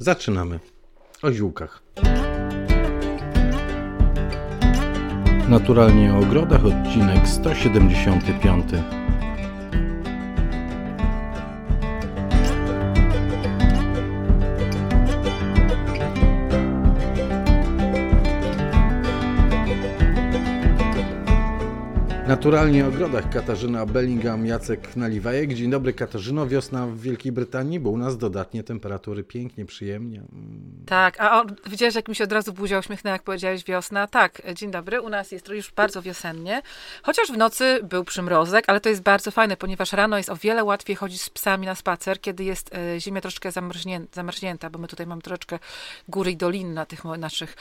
Zaczynamy. O ziółkach. Naturalnie o ogrodach, odcinek 175. Naturalnie o ogrodach Katarzyna Bellingham, Jacek Naliwajek. Dzień dobry Katarzyno. Wiosna w Wielkiej Brytanii, bo u nas dodatnie temperatury pięknie, przyjemnie. Tak, a on, widziałeś, jak mi się od razu buzia uśmiechnęła, jak powiedziałeś wiosna. Tak, dzień dobry, u nas jest już bardzo wiosennie, chociaż w nocy był przymrozek, ale to jest bardzo fajne, ponieważ rano jest o wiele łatwiej chodzić z psami na spacer, kiedy jest e, ziemia troszkę zamarznięta, zamarznięta, bo my tutaj mamy troszeczkę góry i dolin na tych naszych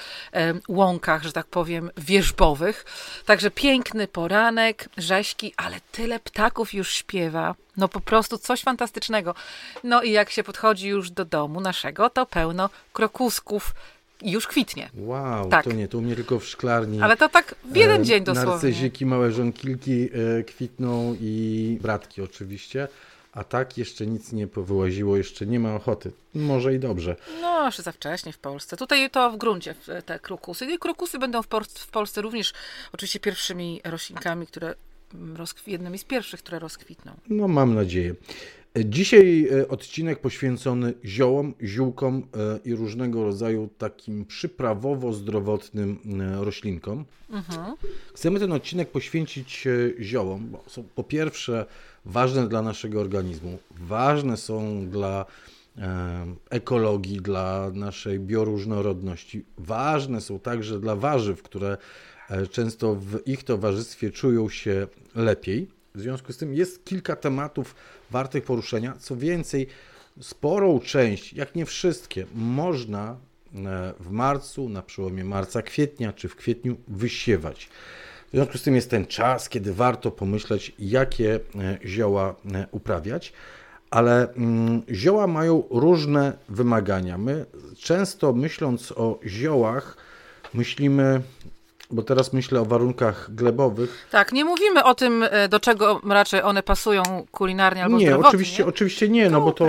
łąkach, że tak powiem, wierzbowych. Także piękny poranek, rzeźki, ale tyle ptaków już śpiewa. No po prostu coś fantastycznego. No i jak się podchodzi już do domu naszego, to pełno krokusków, już kwitnie. Wow, tak. to nie, to u mnie tylko w szklarni. Ale to tak w jeden e, dzień dosłownie. Narcyziki, małe żonkilki e, kwitną i bratki oczywiście. A tak jeszcze nic nie powyłaziło, jeszcze nie ma ochoty. Może i dobrze. No, jeszcze za wcześnie w Polsce. Tutaj to w gruncie te krokusy. I krokusy będą w, Polsce, w Polsce również oczywiście pierwszymi roślinkami, które jednymi z pierwszych, które rozkwitną. No, mam nadzieję. Dzisiaj e, odcinek poświęcony ziołom, ziółkom e, i różnego rodzaju takim przyprawowo-zdrowotnym e, roślinkom. Mhm. Chcemy ten odcinek poświęcić ziołom, bo są po pierwsze ważne dla naszego organizmu, ważne są dla ekologii, dla naszej bioróżnorodności, ważne są także dla warzyw, które często w ich towarzystwie czują się lepiej. W związku z tym jest kilka tematów wartych poruszenia. Co więcej, sporą część, jak nie wszystkie, można e, w marcu, na przełomie marca, kwietnia czy w kwietniu wysiewać. W związku z tym jest ten czas, kiedy warto pomyśleć, jakie e, zioła e, uprawiać, ale mm, zioła mają różne wymagania. My często myśląc o ziołach, myślimy bo teraz myślę o warunkach glebowych. Tak, nie mówimy o tym, e, do czego raczej one pasują kulinarnie albo Nie, oczywiście, nie? oczywiście nie, no bo to,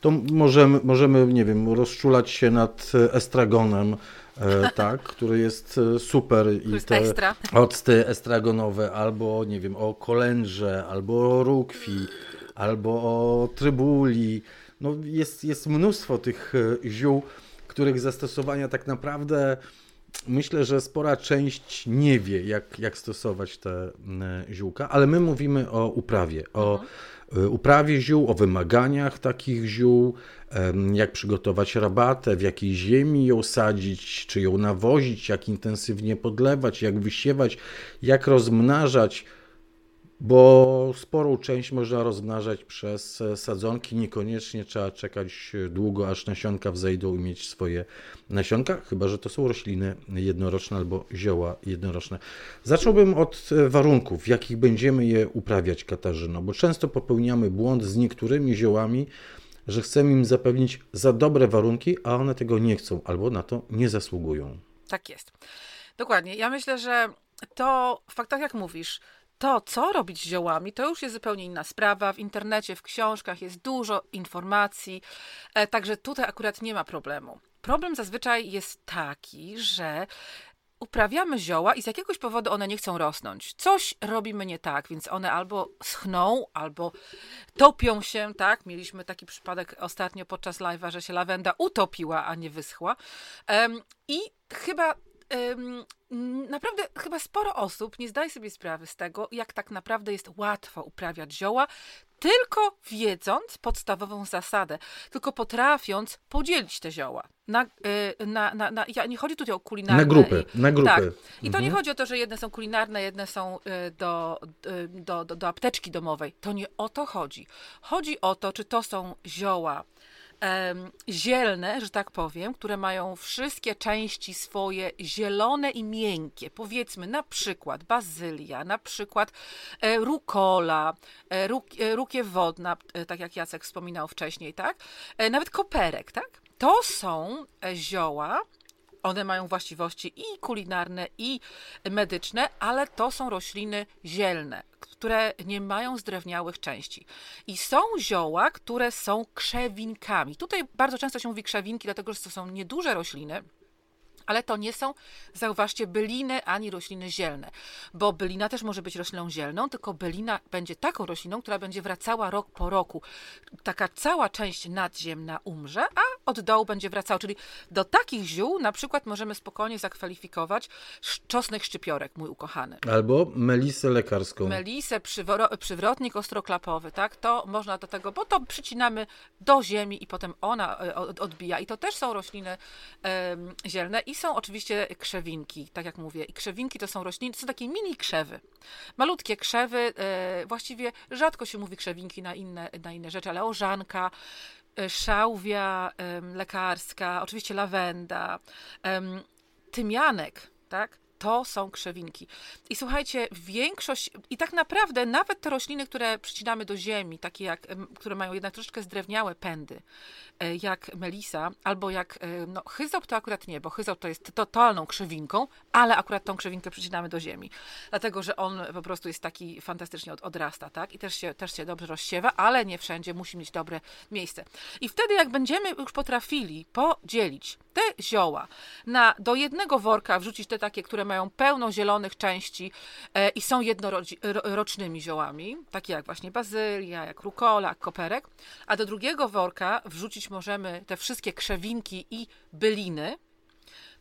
to możemy, możemy, nie wiem, rozczulać się nad estragonem, e, tak, który jest e, super i te ekstra. octy estragonowe, albo nie wiem, o kolędrze, albo o rukwi, albo o trybuli. No jest, jest mnóstwo tych e, ziół, których zastosowania tak naprawdę myślę, że spora część nie wie, jak, jak stosować te ziółka, ale my mówimy o uprawie, o mhm. uprawie ziół, o wymaganiach takich ziół, jak przygotować rabatę, w jakiej ziemi ją sadzić, czy ją nawozić, jak intensywnie podlewać, jak wysiewać, jak rozmnażać bo sporą część można rozmnażać przez sadzonki. Niekoniecznie trzeba czekać długo, aż nasionka wzejdą i mieć swoje nasionka, chyba że to są rośliny jednoroczne albo zioła jednoroczne. Zacząłbym od warunków, w jakich będziemy je uprawiać, Katarzyno, bo często popełniamy błąd z niektórymi ziołami, że chcemy im zapewnić za dobre warunki, a one tego nie chcą albo na to nie zasługują. Tak jest. Dokładnie. Ja myślę, że to w faktach, jak mówisz, to, co robić z ziołami, to już jest zupełnie inna sprawa. W internecie, w książkach jest dużo informacji, e, także tutaj akurat nie ma problemu. Problem zazwyczaj jest taki, że uprawiamy zioła i z jakiegoś powodu one nie chcą rosnąć. Coś robimy nie tak, więc one albo schną, albo topią się, tak? Mieliśmy taki przypadek ostatnio podczas live'a, że się lawenda utopiła, a nie wyschła. I chyba naprawdę chyba sporo osób nie zdaje sobie sprawy z tego, jak tak naprawdę jest łatwo uprawiać zioła, tylko wiedząc podstawową zasadę, tylko potrafiąc podzielić te zioła. Na, y, na, na, na, ja, nie chodzi tutaj o kulinarne. Na grupy, i, na grupy. Tak. I to nie mhm. chodzi o to, że jedne są kulinarne, jedne są y, do, y, do, do, do apteczki domowej. To nie o to chodzi. Chodzi o to, czy to są zioła zielne, że tak powiem, które mają wszystkie części swoje zielone i miękkie. Powiedzmy na przykład bazylia, na przykład e, rukola, e, ruk, e, rukiew wodna, tak jak Jacek wspominał wcześniej, tak? Nawet koperek, tak? To są zioła, One mają właściwości i kulinarne, i medyczne, ale to są rośliny zielne, które nie mają zdrewniałych części. I są zioła, które są krzewinkami. Tutaj bardzo często się mówi krzewinki, dlatego że to są nieduże rośliny ale to nie są, zauważcie, byliny ani rośliny zielne, bo bylina też może być rośliną zielną, tylko bylina będzie taką rośliną, która będzie wracała rok po roku. Taka cała część nadziemna umrze, a od dołu będzie wracała. Czyli do takich ziół na przykład możemy spokojnie zakwalifikować czosnek szczypiorek, mój ukochany. Albo melisę lekarską. Melisę, przywrotnik ostroklapowy, tak? To można do tego, bo to przycinamy do ziemi i potem ona e, odbija. I to też są rośliny zielne i są oczywiście krzewinki, tak jak mówię. I krzewinki to są rośliny, to są takie mini krzewy. Malutkie krzewy, e, właściwie rzadko się mówi krzewinki na inne, na inne rzeczy, ale ożanka, e, szałwia lekarska, oczywiście lawenda, tymianek, tak? To są krzewinki. I słuchajcie, większość, i tak naprawdę nawet te rośliny, które przycinamy do ziemi, takie jak, które mają jednak troszeczkę zdrewniałe pędy, e, jak melisa, albo jak, e, no chyzop to akurat nie, bo chyzop to jest totalną krzewinką, ale akurat tą krzewinkę przycinamy do ziemi. Dlatego, że on po prostu jest taki fantastycznie od, odrasta, tak? I też się, też się dobrze rozsiewa, ale nie wszędzie musi mieć dobre miejsce. I wtedy, jak będziemy już potrafili podzielić te zioła. Na do jednego worka wrzucić te takie, które mają pełno zielonych części e, i są jednorocznymi ziołami, takie jak właśnie bazylia, jak rukola, koperek, a do drugiego worka wrzucić możemy te wszystkie krzewinki i byliny,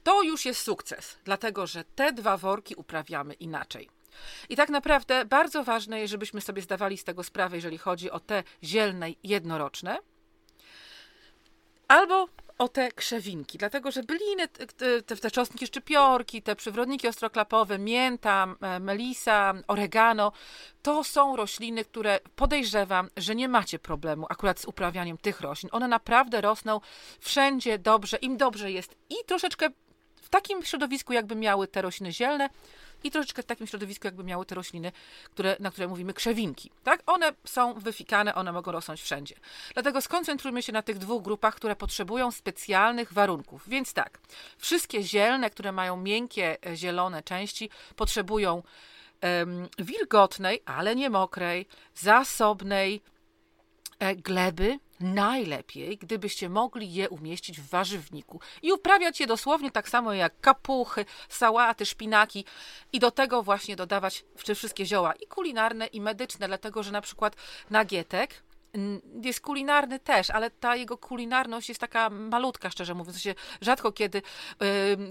to już jest sukces, dlatego że te dwa worki uprawiamy inaczej. I tak naprawdę bardzo ważne jest, żebyśmy sobie zdawali z tego sprawę, jeżeli chodzi o te zielne jednoroczne, albo o te krzewinki, dlatego że byliny, te, te czosnki szczypiorki, te przywrodniki ostroklapowe, mięta, melisa, oregano, to są rośliny, które podejrzewam, że nie macie problemu akurat z uprawianiem tych roślin. One naprawdę rosną wszędzie dobrze, im dobrze jest i troszeczkę w takim środowisku, jakby miały te rośliny zielne, i troszeczkę w takim środowisku, jakby miały te rośliny, które, na które mówimy krzewinki. Tak? One są wyfikane, one mogą rosnąć wszędzie. Dlatego skoncentrujmy się na tych dwóch grupach, które potrzebują specjalnych warunków. Więc tak, wszystkie zielne, które mają miękkie, e, zielone części, potrzebują wilgotnej, ale nie mokrej, zasobnej e, gleby, Najlepiej, gdybyście mogli je umieścić w warzywniku i uprawiać je dosłownie tak samo jak kapuchy, sałaty, szpinaki i do tego właśnie dodawać wszystkie zioła i kulinarne i medyczne, dlatego że na przykład nagietek jest kulinarny też, ale ta jego kulinarność jest taka malutka, szczerze mówiąc. Się rzadko kiedy y,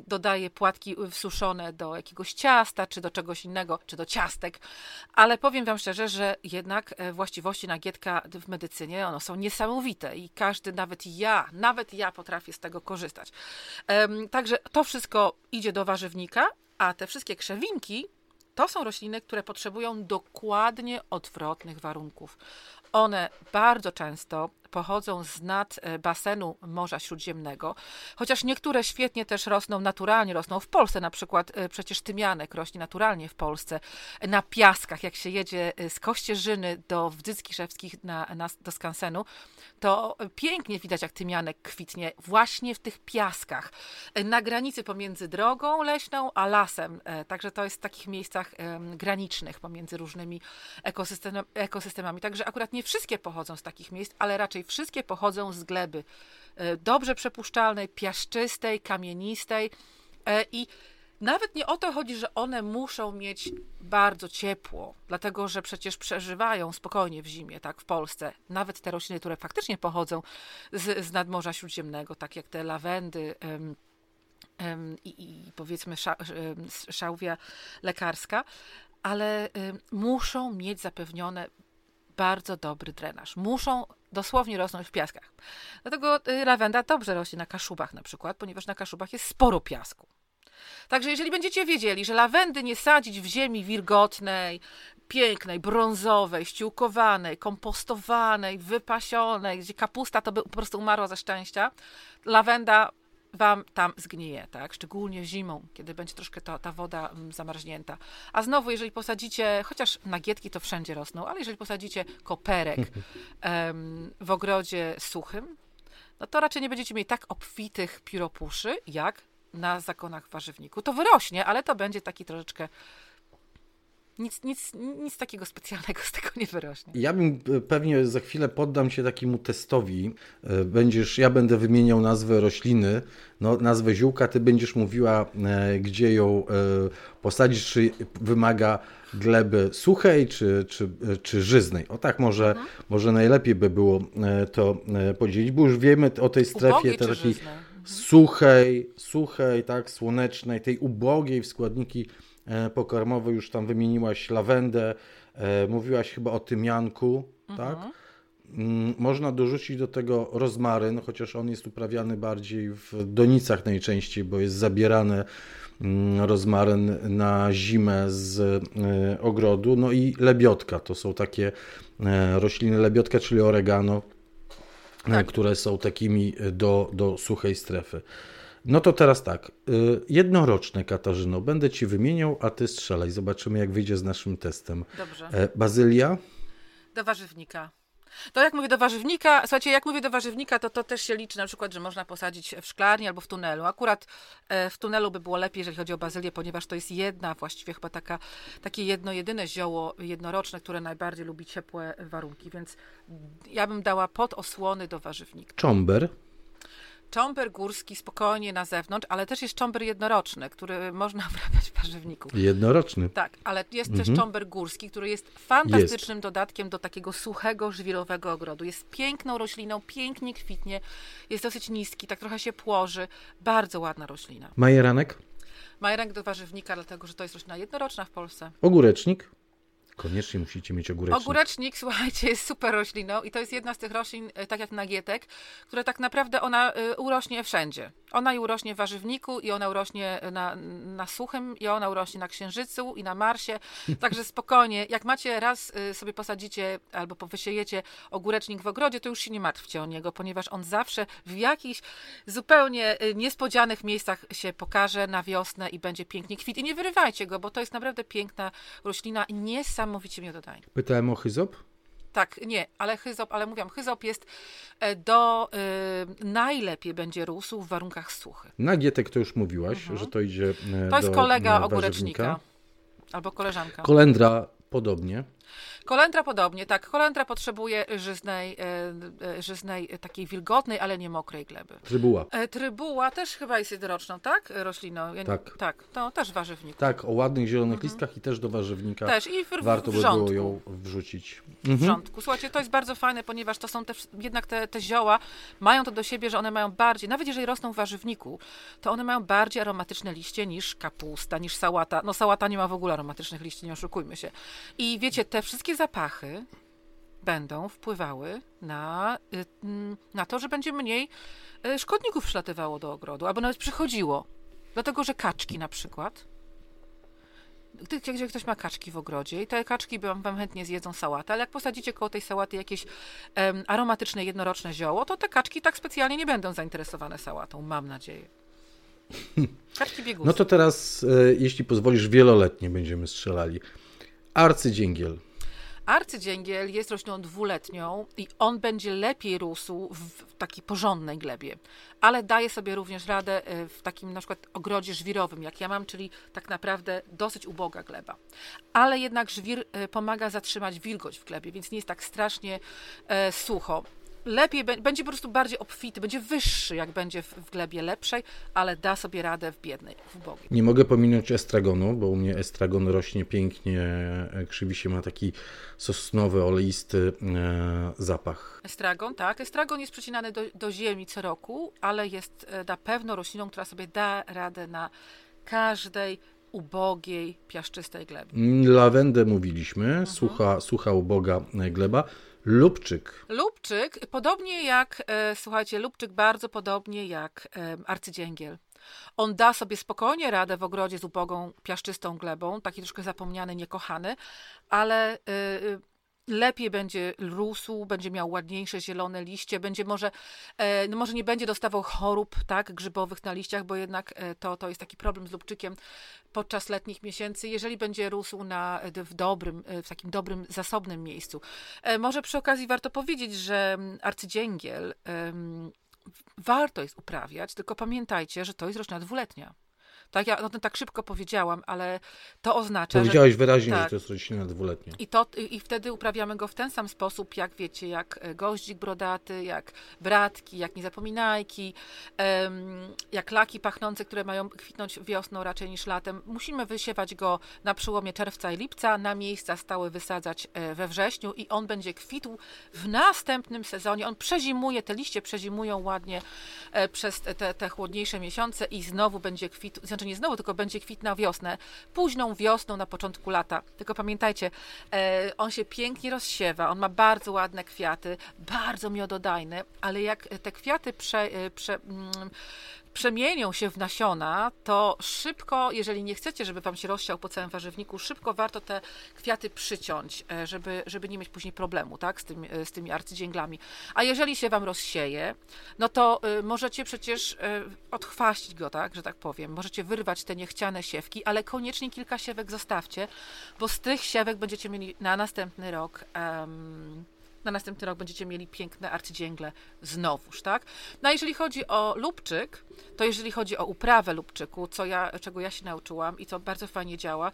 dodaje płatki wsuszone do jakiegoś ciasta, czy do czegoś innego, czy do ciastek, ale powiem wam szczerze, że jednak e, właściwości nagietka w medycynie, one są niesamowite i każdy, nawet ja, nawet ja potrafię z tego korzystać. także to wszystko idzie do warzywnika, a te wszystkie krzewinki to są rośliny, które potrzebują dokładnie odwrotnych warunków. One bardzo często pochodzą z nad e, basenu Morza Śródziemnego, chociaż niektóre świetnie też rosną naturalnie, rosną w Polsce, na przykład e, przecież tymianek rośnie naturalnie w Polsce, na piaskach, jak się jedzie e, z Kościerzyny do Wdzyc Kiszewskich na, na, do skansenu, to pięknie widać, jak tymianek kwitnie właśnie w tych piaskach, na granicy pomiędzy drogą leśną a lasem, także to jest w takich miejscach granicznych pomiędzy różnymi ekosystemami, także akurat nie wszystkie pochodzą z takich miejsc, ale raczej wszystkie pochodzą z gleby. E, dobrze przepuszczalnej, piaszczystej, kamienistej. E, i nawet nie o to chodzi, że one muszą mieć bardzo ciepło, dlatego że przecież przeżywają spokojnie w zimie, tak, w Polsce. Nawet te rośliny, które faktycznie pochodzą z, z nadmorza śródziemnego, tak jak te lawendy i, i, powiedzmy um, szałwia lekarska, ale muszą mieć zapewnione bardzo dobry drenaż. Muszą dosłownie rosnąć w piaskach. Dlatego y, lawenda dobrze rośnie na kaszubach na przykład, ponieważ na kaszubach jest sporo piasku. Także jeżeli będziecie wiedzieli, że lawendy nie sadzić w ziemi wilgotnej, pięknej, brązowej, ściółkowanej, kompostowanej, wypasionej, gdzie kapusta to by po prostu umarła ze szczęścia, lawenda wam tam zgnije, tak? Szczególnie zimą, kiedy będzie troszkę ta, ta woda mm, zamarznięta. A znowu, jeżeli posadzicie, chociaż nagietki to wszędzie rosną, ale jeżeli posadzicie koperek w ogrodzie suchym, no to raczej nie będziecie mieli tak obfitych pióropuszy, jak na zakonach warzywniku. To wyrośnie, ale to będzie taki troszeczkę nic, nic, nic takiego specjalnego z tego nie wyrośnie. Ja bym e, pewnie za chwilę poddam się takiemu testowi. E, będziesz, ja będę wymieniał nazwę rośliny, no, nazwę ziółka, ty będziesz mówiła, e, gdzie ją posadzić, czy wymaga gleby suchej, czy, czy, czy żyznej. O tak może, mhm. może najlepiej by było to podzielić, bo już wiemy o tej strefie takiej mhm. suchej, suchej, tak, słonecznej, tej ubogiej w składniki E, pokarmowe, już tam wymieniłaś lawendę, e, mówiłaś chyba o tymianku, mhm. tak? Mm, można dorzucić do tego rozmaryn, chociaż on jest uprawiany bardziej w donicach najczęściej, bo jest zabierany mm, rozmaryn na zimę z e, ogrodu. No i lebiotka, to są takie rośliny lebiotka, czyli oregano, tak. które są takimi do, do suchej strefy. No to teraz tak. Y, jednoroczne, Katarzyno, będę ci wymieniał, a ty strzelaj. Zobaczymy, jak wyjdzie z naszym testem. Dobrze. E, bazylia? Do warzywnika. To jak mówię do warzywnika, słuchajcie, jak mówię do warzywnika, to to też się liczy na przykład, że można posadzić w szklarni albo w tunelu. Akurat e, w tunelu by było lepiej, jeżeli chodzi o bazylię, ponieważ to jest jedna, właściwie chyba taka, takie jedno, jedyne zioło jednoroczne, które najbardziej lubi ciepłe warunki, więc ja bym dała pod osłony do warzywnika. Czomber? Cząber górski spokojnie na zewnątrz, ale też jest cząber jednoroczny, który można uprawiać w warzywniku. Jednoroczny. Tak, ale jest mhm. też cząber górski, który jest fantastycznym jest. dodatkiem do takiego suchego, żwirowego ogrodu. Jest piękną rośliną, pięknie kwitnie, jest dosyć niski, tak trochę się płoży. Bardzo ładna roślina. Majeranek? Majeranek do warzywnika, dlatego że to jest roślina jednoroczna w Polsce. Ogórecznik? Koniecznie musicie mieć ogórecznik. Ogórecznik, słuchajcie, jest super rośliną i to jest jedna z tych roślin, e, tak jak nagietek, która tak naprawdę ona e, urośnie wszędzie. Ona i urośnie w warzywniku i ona urośnie na, na suchym i ona urośnie na księżycu i na Marsie. Także spokojnie, jak macie raz e, sobie posadzicie albo wysiejecie ogórecznik w ogrodzie, to już się nie martwcie o niego, ponieważ on zawsze w jakichś zupełnie niespodzianych miejscach się pokaże na wiosnę i będzie pięknie kwit. I nie wyrywajcie go, bo to jest naprawdę piękna roślina, niesamowita niesamowicie miododajny. Pytałem o hyzop? Tak, nie, ale hyzop, ale mówiłam, hyzop jest e, do, y, najlepiej będzie rósł w warunkach suchych. Na gietek to już mówiłaś, mhm. że to idzie e, To jest kolega ogórecznika. Albo koleżanka. Kolendra podobnie. Kolendra podobnie, tak. Kolendra potrzebuje żyznej, e, e, żyznej e, takiej wilgotnej, ale nie mokrej gleby. Trybuła. Trybuła też chyba jest jednoroczną, tak? Rośliną. Ja tak. Tak, to też warzywnik. Tak, o ładnych zielonych mhm. listkach i też do warzywnika. Też i w, warto w by było ją wrzucić. Mhm. W rządku. Słuchajcie, to jest bardzo fajne, ponieważ to są te, jednak te, te zioła, mają to do siebie, że one mają bardziej, nawet jeżeli rosną w warzywniku, to one mają bardziej aromatyczne liście niż kapusta, niż sałata. No sałata nie ma w ogóle aromatycznych liści, nie oszukujmy się. I wiecie, te wszystkie zapachy będą wpływały na, y, mm, na to, że będzie mniej y, szkodników przylatywało do ogrodu, albo nawet przychodziło. Dlatego, że kaczki na przykład, gdy ktoś ma kaczki w ogrodzie i te kaczki wam, wam chętnie zjedzą sałatę, ale jak posadzicie koło tej sałaty jakieś aromatyczne, jednoroczne zioło, to te kaczki tak specjalnie nie będą zainteresowane sałatą, mam nadzieję. Kaczki biegusy. No to teraz, e, jeśli pozwolisz, wieloletnie będziemy strzelali. Arcydzięgiel. Arcydzięgiel jest rośliną dwuletnią i on będzie lepiej rósł w takiej porządnej glebie, ale daje sobie również radę e, w takim na przykład ogrodzie żwirowym, jak ja mam, czyli tak naprawdę dosyć uboga gleba. Ale jednak żwir e, pomaga zatrzymać wilgoć w glebie, więc nie jest tak strasznie e, sucho lepiej, będzie po prostu bardziej obfity, będzie wyższy, jak będzie w, w glebie lepszej, ale da sobie radę w biednej, w ubogiej. Nie mogę pominąć estragonu, bo u mnie estragon rośnie pięknie, e, krzywi się, ma taki sosnowy, oleisty e, zapach. Estragon, tak. Estragon jest przecinany do, do ziemi co roku, ale jest e, na pewno rośliną, która sobie da radę na każdej ubogiej, piaszczystej glebie. Lawendę mówiliśmy, mhm. sucha, sucha, uboga gleba. Lubczyk. Lubczyk, podobnie jak, e, słuchajcie, Lubczyk bardzo podobnie jak e, arcydzięgiel. On da sobie spokojnie radę w ogrodzie z ubogą, piaszczystą glebą, taki troszkę zapomniany, niekochany, ale e, lepiej będzie rósł, będzie miał ładniejsze zielone liście, będzie może, e, no może nie będzie dostawał chorób tak, grzybowych na liściach, bo jednak e, to, to jest taki problem z lubczykiem podczas letnich miesięcy, jeżeli będzie rósł na, w dobrym, e, w takim dobrym, zasobnym miejscu. Może przy okazji warto powiedzieć, że arcydzięgiel warto jest uprawiać, tylko pamiętajcie, że to jest roślina dwuletnia. Tak, ja no, tak szybko powiedziałam, ale to oznacza. Powiedziałaś że, wyraźnie, tak. że to jest roślina dwuletnia. I, to, I wtedy uprawiamy go w ten sam sposób, jak wiecie, jak e, goździk brodaty, jak bratki, jak niezapominajki, jak laki pachnące, które mają kwitnąć wiosną raczej niż latem. Musimy wysiewać go na przełomie czerwca i lipca, na miejsca stałe wysadzać e, we wrześniu i on będzie kwitł w następnym sezonie. On przezimuje, te liście przezimują ładnie e, przez te, te chłodniejsze miesiące i znowu będzie kwitł, znaczy nie znowu, tylko będzie kwit na wiosnę, późną wiosną na początku lata. Tylko pamiętajcie, e, on się pięknie rozsiewa, on ma bardzo ładne kwiaty, bardzo miododajne, ale jak te kwiaty prze, e, prze, mm, przemienią się w nasiona, to szybko, jeżeli nie chcecie, żeby wam się rozsiał po całym warzywniku, szybko warto te kwiaty przyciąć, e, żeby, żeby nie mieć później problemu tak, z, tym, e, z tymi arcydzięglami. A jeżeli się wam rozsieje, no to e, możecie przecież odchwaścić go, tak, że tak powiem. Możecie wyrwać te niechciane siewki, ale koniecznie kilka siewek zostawcie, bo z tych siewek będziecie mieli na następny rok um, na następny rok będziecie mieli piękne arcydzięgle znowuż, tak? No a jeżeli chodzi o lubczyk, to jeżeli chodzi o uprawę lubczyku, co ja, czego ja się nauczyłam i co bardzo fajnie działa,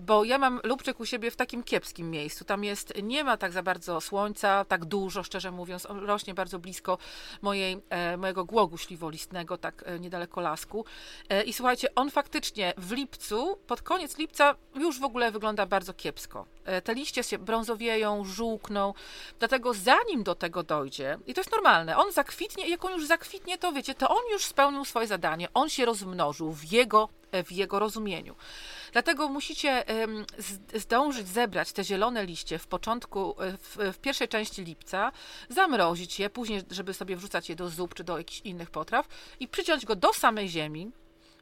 bo ja mam lubczyk u siebie w takim kiepskim miejscu. Tam jest, nie ma tak za bardzo słońca, tak dużo, szczerze mówiąc, on rośnie bardzo blisko mojej, e, mojego głogu śliwolistnego, tak e, niedaleko lasku. E, I słuchajcie, on faktycznie w lipcu, pod koniec lipca już w ogóle wygląda bardzo kiepsko. E, te liście się brązowieją, żółkną, dlatego zanim do tego dojdzie, i to jest normalne, on zakwitnie jak on już zakwitnie, to wiecie, to on już spełnił swoje zadanie, on się rozmnożył w jego, w jego rozumieniu. Dlatego musicie zdążyć zebrać te zielone liście w początku, e, w, w, pierwszej części lipca, zamrozić je, później, żeby sobie wrzucać je do zup czy do jakichś innych potraw i przyciąć go do samej ziemi,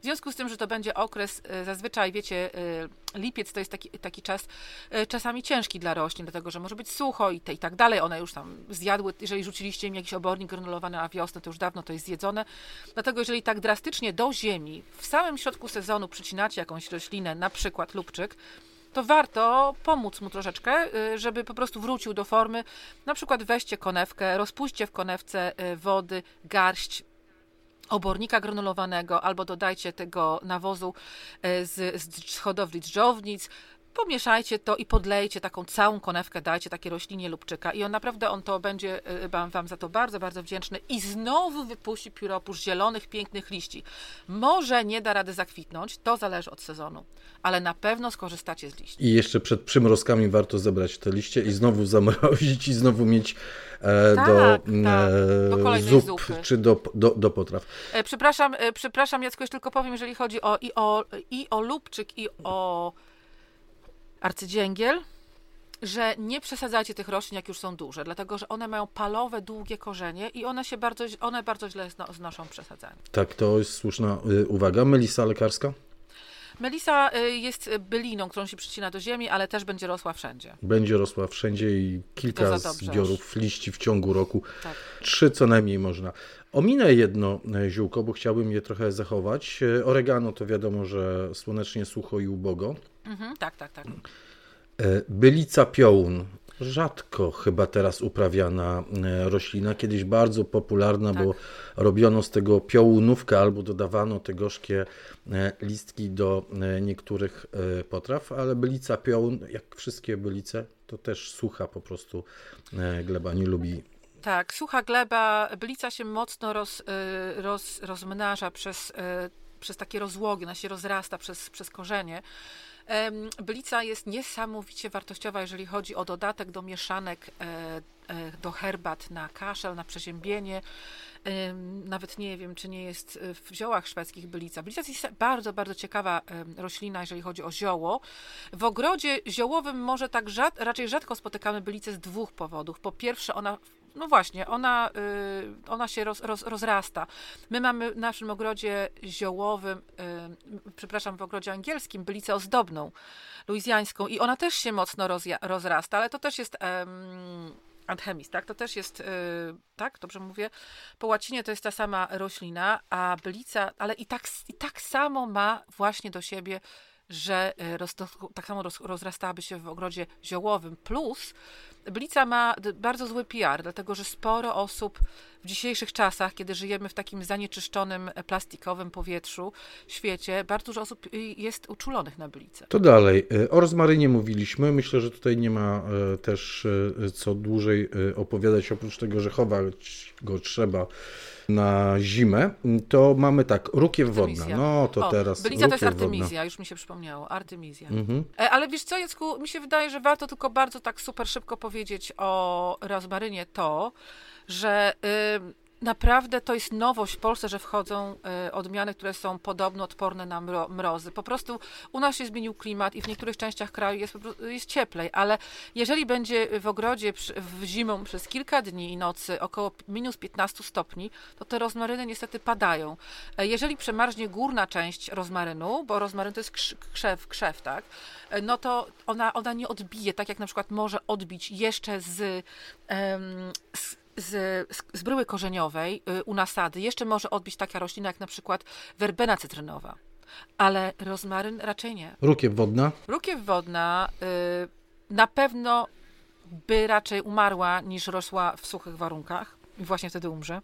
w związku z tym, że to będzie okres, e, zazwyczaj wiecie, e, lipiec to jest taki, taki czas e, czasami ciężki dla roślin, dlatego że może być sucho i, te, i tak dalej. One już tam zjadły, jeżeli rzuciliście im jakiś obornik granulowany na wiosnę, to już dawno to jest zjedzone. Dlatego jeżeli tak drastycznie do ziemi, w samym środku sezonu przycinacie jakąś roślinę, na przykład lubczyk, to warto pomóc mu troszeczkę, żeby po prostu wrócił do formy. Na przykład weźcie konewkę, rozpuśćcie w konewce wody, garść, obornika granulowanego, albo dodajcie tego nawozu e, z, z hodowli drżownic, pomieszajcie to i podlejcie taką całą konewkę, dajcie takie roślinie lubczyka i on naprawdę, on to będzie e, wam, wam za to bardzo, bardzo wdzięczny i znowu wypuści pióropusz zielonych, pięknych liści. Może nie da rady zakwitnąć, to zależy od sezonu, ale na pewno skorzystacie z liści. I jeszcze przed przymrozkami warto zebrać te liście i znowu zamrozić i znowu mieć e, tak, do, tak, do e, zup zupy. czy do, do, do potraw. E, przepraszam, e, przepraszam Jacku, jeszcze tylko powiem, jeżeli chodzi o, i, o, i o lubczyk i o arcydzięgiel, że nie przesadzajcie tych roślin, jak już są duże, dlatego że one mają palowe, długie korzenie i one się bardzo, one bardzo źle znoszą przesadzanie. Tak, to jest słuszna y, uwaga. Melisa lekarska? Melisa y, jest byliną, którą się przycina do ziemi, ale też będzie rosła wszędzie. Będzie rosła wszędzie i kilka zbiorów liści w ciągu roku. Tak. Trzy co najmniej można. Ominę jedno e, ziółko, bo chciałbym je trochę zachować. E, oregano to wiadomo, że słonecznie sucho i ubogo. Mhm, tak, tak, tak. E, bylica piołun. Rzadko chyba teraz uprawiana roślina, kiedyś bardzo popularna, tak. bo robiono z tego piołunówkę albo dodawano te gorzkie listki do niektórych potraw, ale bylica piołun, jak wszystkie bylice, to też sucha po prostu gleba, nie lubi tak, sucha gleba, bylica się mocno roz, roz, rozmnaża przez, przez takie rozłogi, ona się rozrasta przez, przez korzenie. Bylica jest niesamowicie wartościowa, jeżeli chodzi o dodatek do mieszanek, e, e, do herbat na kaszel, na przeziębienie. Nawet nie wiem, czy nie jest w ziołach szwedzkich bylica. Bylica jest bardzo, bardzo ciekawa roślina, jeżeli chodzi o zioło. W ogrodzie ziołowym może tak rzad, raczej rzadko spotykamy bylicę z dwóch powodów. Po pierwsze, ona no właśnie, ona, y, ona się roz, roz, rozrasta. My mamy w naszym ogrodzie ziołowym, y, przepraszam, w ogrodzie angielskim bylicę ozdobną, luizjańską i ona też się mocno rozja, rozrasta, ale to też jest um, anthemis, tak? To też jest, y, tak? Dobrze mówię? Po łacinie to jest ta sama roślina, a bylica, ale i tak, i tak samo ma właśnie do siebie że roz, tak samo roz, rozrastałaby się w ogrodzie ziołowym, plus Blica ma bardzo zły PR, dlatego że sporo osób w dzisiejszych czasach, kiedy żyjemy w takim zanieczyszczonym, plastikowym powietrzu, świecie, bardzo dużo osób y, jest uczulonych na Blicę. To dalej. Y, o rozmarynie mówiliśmy. Myślę, że tutaj nie ma też co dłużej opowiadać, oprócz tego, że chować go trzeba na zimę, to mamy tak, rukiew wodna. No to o, teraz. Bylica to jest Artemizja, wodna. już mi się przypomniało. Artemizja. Mhm. E, ale wiesz co, Jacku, mi się wydaje, że warto tylko bardzo tak super szybko powiedzieć o rozmarynie to, że. Yy, naprawdę to jest nowość w Polsce, że wchodzą y, odmiany, które są podobno odporne na mro, mrozy. Po prostu u nas się zmienił klimat i w niektórych częściach kraju jest, jest cieplej, ale jeżeli będzie w ogrodzie w zimą przez kilka dni i nocy około minus 15 stopni, to te rozmaryny niestety padają. E, jeżeli przemarznie górna część rozmarynu, bo rozmaryn to jest krzew, krzew tak, e, no to ona, ona nie odbije, tak jak na przykład może odbić jeszcze z, z z, z bryły korzeniowej y, u nasady jeszcze może odbić taka roślina jak na przykład werbena cytrynowa. Ale rozmaryn raczej nie. Rukiew wodna? Rukiew wodna y, na pewno by raczej umarła niż rosła w suchych warunkach i właśnie wtedy umrze.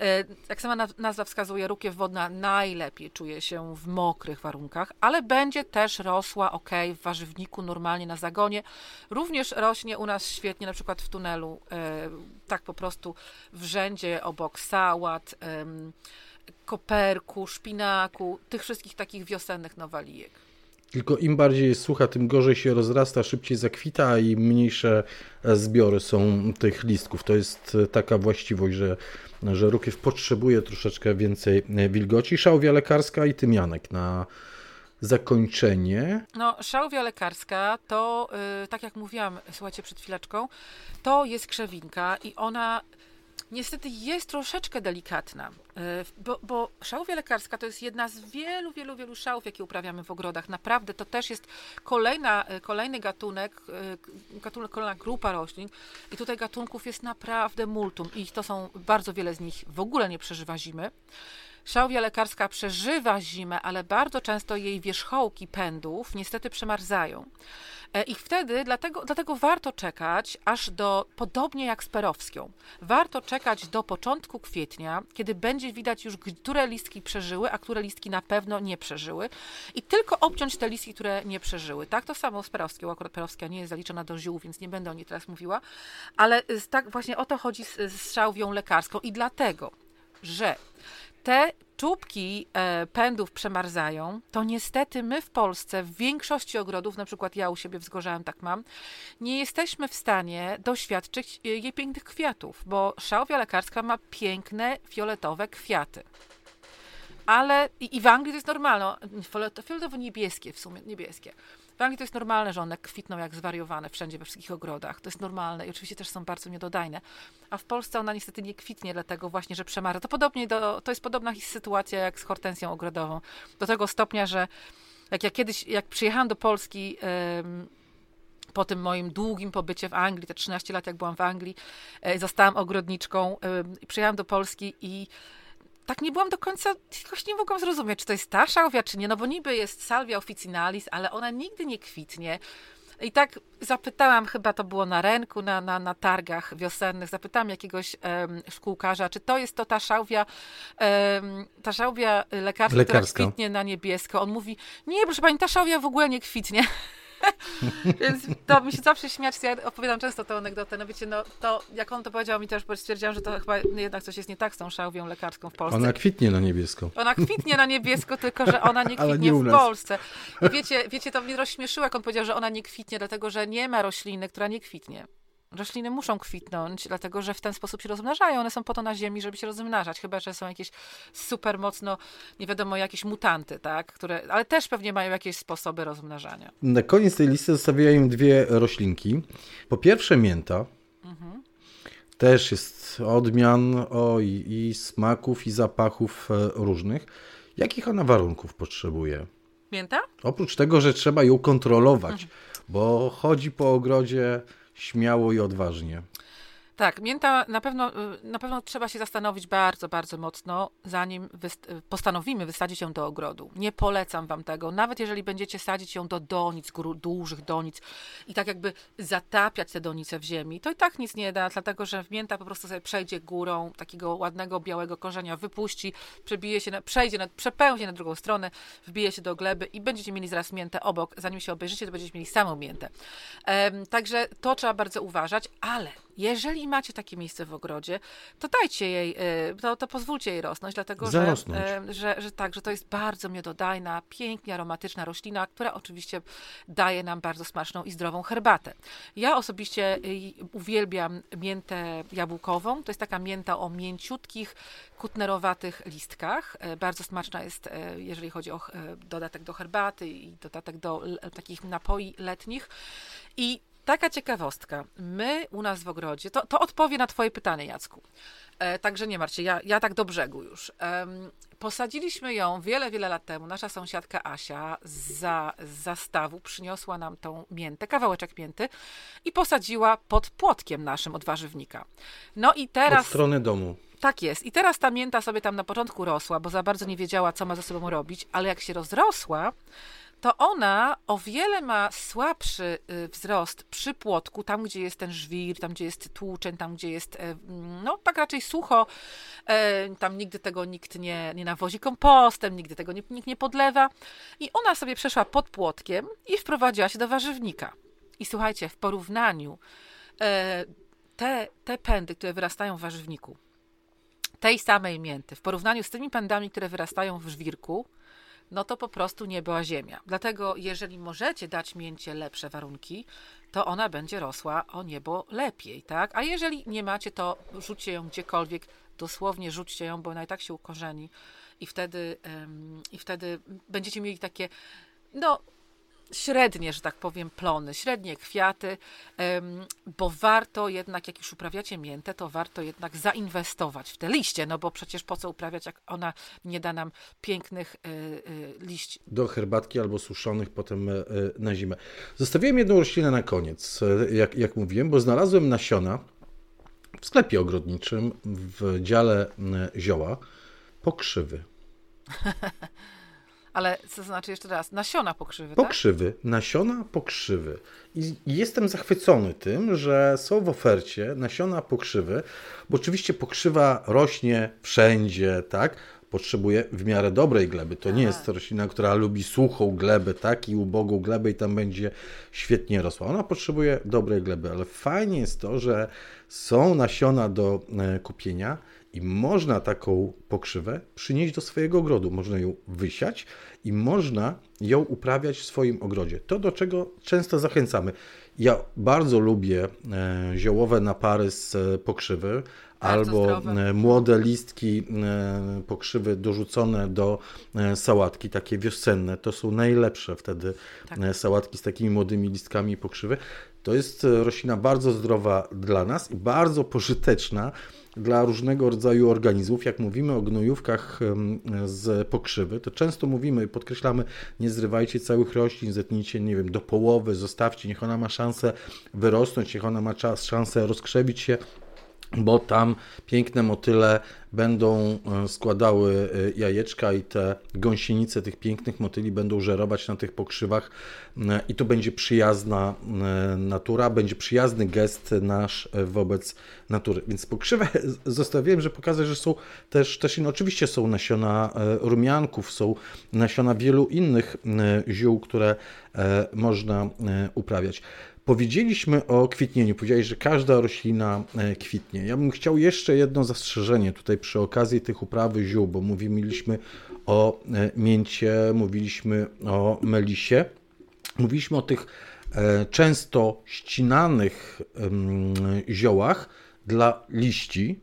E, jak sama nazwa wskazuje, rukiew wodna najlepiej czuje się w mokrych warunkach, ale będzie też rosła ok w warzywniku, normalnie na zagonie. Również rośnie u nas świetnie, na przykład w tunelu, tak po prostu w rzędzie obok sałat, koperku, szpinaku, tych wszystkich takich wiosennych nowalijek. Tylko im bardziej jest sucha, tym gorzej się rozrasta, szybciej zakwita i mniejsze zbiory są tych listków. To jest taka właściwość, że, że rukiew potrzebuje troszeczkę więcej wilgoci. Szałwia lekarska i tymianek na zakończenie. No, szałwia lekarska to, yy, tak jak mówiłam, słuchajcie, przed chwileczką, to jest krzewinka i ona niestety jest troszeczkę delikatna, e, bo, bo szałwia lekarska to jest jedna z wielu, wielu, wielu szałów, jakie uprawiamy w ogrodach. Naprawdę to też jest kolejna, e, kolejny gatunek, e, gatunek, kolejna grupa roślin i tutaj gatunków jest naprawdę multum i to są, bardzo wiele z nich w ogóle nie przeżywa zimy. Szałwia lekarska przeżywa zimę, ale bardzo często jej wierzchołki pędów niestety przemarzają. E, I wtedy, dlatego, dlatego warto czekać aż do, podobnie jak z perowską, warto czekać do początku kwietnia, kiedy będzie widać już, które listki przeżyły, a które listki na pewno nie przeżyły i tylko obciąć te listki, które nie przeżyły. Tak to samo z perowską, akurat perowska nie jest zaliczona do ziół, więc nie będę o niej teraz mówiła, ale tak właśnie o to chodzi z, z szałwią lekarską i dlatego, że te czubki e, pędów przemarzają, to niestety my w Polsce, w większości ogrodów, na przykład ja u siebie w Zgorzałem tak mam, nie jesteśmy w stanie doświadczyć e, jej pięknych kwiatów, bo szałwia lekarska ma piękne, fioletowe kwiaty. Ale i, w Anglii to jest normalne, fioletowo-niebieskie w sumie, niebieskie. W Anglii to jest normalne, że one kwitną jak zwariowane wszędzie, we wszystkich ogrodach. To jest normalne i oczywiście też są bardzo niedodajne. A w Polsce ona niestety nie kwitnie, dlatego właśnie, że przemarza. To, podobnie do, to jest podobna sytuacja jak z hortensją ogrodową. Do tego stopnia, że jak ja kiedyś, jak przyjechałam do Polski... po tym moim długim pobycie w Anglii, te 13 lat jak byłam w Anglii, e, zostałam ogrodniczką, przyjechałam do Polski i tak nie byłam do końca, jakoś nie mogłam zrozumieć, czy to jest ta szałwia, czy nie, no bo niby jest salvia officinalis, ale ona nigdy nie kwitnie. I tak zapytałam, chyba to było na rynku, na, na, na targach wiosennych, zapytałam jakiegoś um, szkółkarza, czy to jest to ta szałwia, um, ta szałwia lekarska, Lekarska, która kwitnie na niebiesko. On mówi, nie, proszę pani, ta szałwia w ogóle nie kwitnie. Więc to mi się zawsze śmiać, ja opowiadam często tę anegdotę, no wiecie, no to jak on to powiedział mi też, bo stwierdziłam, że to chyba jednak coś jest nie tak z tą szałwią lekarską w Polsce. Ona kwitnie na niebiesko. Ona kwitnie na niebiesko, tylko że ona nie kwitnie nie w Polsce. I wiecie, wiecie, to mnie rozśmieszyło, jak on powiedział, że ona nie kwitnie, dlatego że nie ma rośliny, która nie kwitnie. Rośliny muszą kwitnąć, dlatego że w ten sposób się rozmnażają. One są po to na ziemi, żeby się rozmnażać, chyba że są jakieś super mocno, nie wiadomo, jakieś mutanty, tak? Które, ale też pewnie mają jakieś sposoby rozmnażania. Na koniec tej listy zostawiają dwie roślinki. Po pierwsze mięta. Mhm. Też jest odmian o, i, i smaków, i zapachów e, różnych. Jakich ona warunków potrzebuje? Mięta? Oprócz tego, że trzeba ją kontrolować, mhm. bo chodzi po ogrodzie śmiało i odważnie. Tak, mięta na pewno, y, na pewno trzeba się zastanowić bardzo, bardzo mocno, zanim wyst- postanowimy wysadzić ją do ogrodu. Nie polecam wam tego, nawet jeżeli będziecie sadzić ją do donic, dużych donic i tak jakby zatapiać te donice w ziemi, to i tak nic nie da, dlatego że mięta po prostu sobie przejdzie górą takiego ładnego, białego korzenia, wypuści, przebije się, na, przejdzie, na, przepełnie na drugą stronę, wbije się do gleby i będziecie mieli zaraz miętę obok. Zanim się obejrzycie, to będziecie mieli samą miętę. Także to trzeba bardzo uważać, ale jeżeli macie takie miejsce w ogrodzie, to dajcie jej, y, to, to pozwólcie jej rosnąć, dlatego że, y, że, że tak, że to jest bardzo miododajna, pięknie aromatyczna roślina, która oczywiście daje nam bardzo smaczną i zdrową herbatę. Ja osobiście y, uwielbiam miętę jabłkową. To jest taka mięta o mięciutkich, kutnerowatych listkach. Bardzo smaczna jest, jeżeli chodzi o dodatek do herbaty i dodatek do takich napoi letnich. I Taka ciekawostka. My u nas w ogrodzie, to, to odpowie na Twoje pytanie, Jacku. E, także nie martwcie, ja, ja tak do brzegu już. E, posadziliśmy ją wiele, wiele lat temu. Nasza sąsiadka Asia za, zastawu przyniosła nam tą miętę, kawałeczek mięty i posadziła pod płotkiem naszym od warzywnika. No i teraz. Od strony domu. Tak jest. I teraz ta mięta sobie tam na początku rosła, bo za bardzo nie wiedziała, co ma ze sobą robić, ale jak się rozrosła, to ona o wiele ma słabszy y, wzrost przy płotku, tam gdzie jest ten żwir, tam gdzie jest tłuczeń, tam gdzie jest, e, no tak raczej sucho, e, tam nigdy tego nikt nie, nie nawozi kompostem, nigdy tego nikt nie podlewa. I ona sobie przeszła pod płotkiem i wprowadziła się do warzywnika. I słuchajcie, w porównaniu e, te, te pędy, które wyrastają w warzywniku, tej samej mięty, w porównaniu z tymi pędami, które wyrastają w żwirku, no to po prostu nie była ziemia. Dlatego, jeżeli możecie dać mięcie lepsze warunki, to ona będzie rosła o niebo lepiej, tak? A jeżeli nie macie, to rzućcie ją gdziekolwiek, dosłownie rzućcie ją, bo ona i tak się ukorzeni i wtedy, um, i wtedy będziecie mieli takie, no, średnie, że tak powiem, plony, średnie kwiaty, bo warto jednak, jak już uprawiacie miętę, to warto jednak zainwestować w te liście, no bo przecież po co uprawiać, jak ona nie da nam pięknych e, e, liści. Do herbatki albo suszonych potem e, na zimę. Zostawiłem jedną roślinę na koniec, jak, jak mówiłem, bo znalazłem nasiona w sklepie ogrodniczym w dziale zioła pokrzywy. Ale co znaczy jeszcze raz, nasiona pokrzywy, Pokrzywy, tak? nasiona pokrzywy. I jestem zachwycony tym, że są w ofercie nasiona pokrzywy, bo oczywiście pokrzywa rośnie wszędzie, tak? Potrzebuje w miarę dobrej gleby. To nie jest roślina, która lubi suchą glebę, tak? I ubogą glebę i tam będzie świetnie rosła. Ona potrzebuje dobrej gleby, ale fajnie jest to, że są nasiona do e, kupienia i można taką pokrzywę przynieść do swojego ogrodu. Można ją wysiać i można ją uprawiać w swoim ogrodzie. To, do czego często zachęcamy. Ja bardzo lubię e, ziołowe napary z e, pokrzywy albo zdrowe. młode listki e, pokrzywy dorzucone do sałatki, takie wiosenne. To są najlepsze wtedy tak. sałatki z takimi młodymi listkami pokrzywy. To jest roślina bardzo zdrowa dla nas i bardzo pożyteczna dla różnego rodzaju organizmów. Jak mówimy o gnojówkach z pokrzywy, to często mówimy i podkreślamy, nie zrywajcie całych roślin, zetnijcie, nie wiem, do połowy, zostawcie, niech ona ma szansę wyrosnąć, niech ona ma czas, szansę rozkrzewić się bo tam piękne motyle będą e, składały e, jajeczka i te gąsienice tych pięknych motyli będą żerować na tych pokrzywach e, i to będzie przyjazna natura, będzie przyjazny gest nasz wobec natury. Więc pokrzywę zostawiłem, że pokazać, że są też, też inne. Oczywiście są nasiona rumianków, są nasiona wielu innych ziół, które można uprawiać. Powiedzieliśmy o kwitnieniu. Powiedziałeś, że każda roślina e, kwitnie. Ja bym chciał jeszcze jedno zastrzeżenie tutaj przy okazji tych uprawy ziół, bo mówiliśmy o e, mięcie, mówiliśmy o melisie, mówiliśmy o tych e, często ścinanych ziołach dla liści,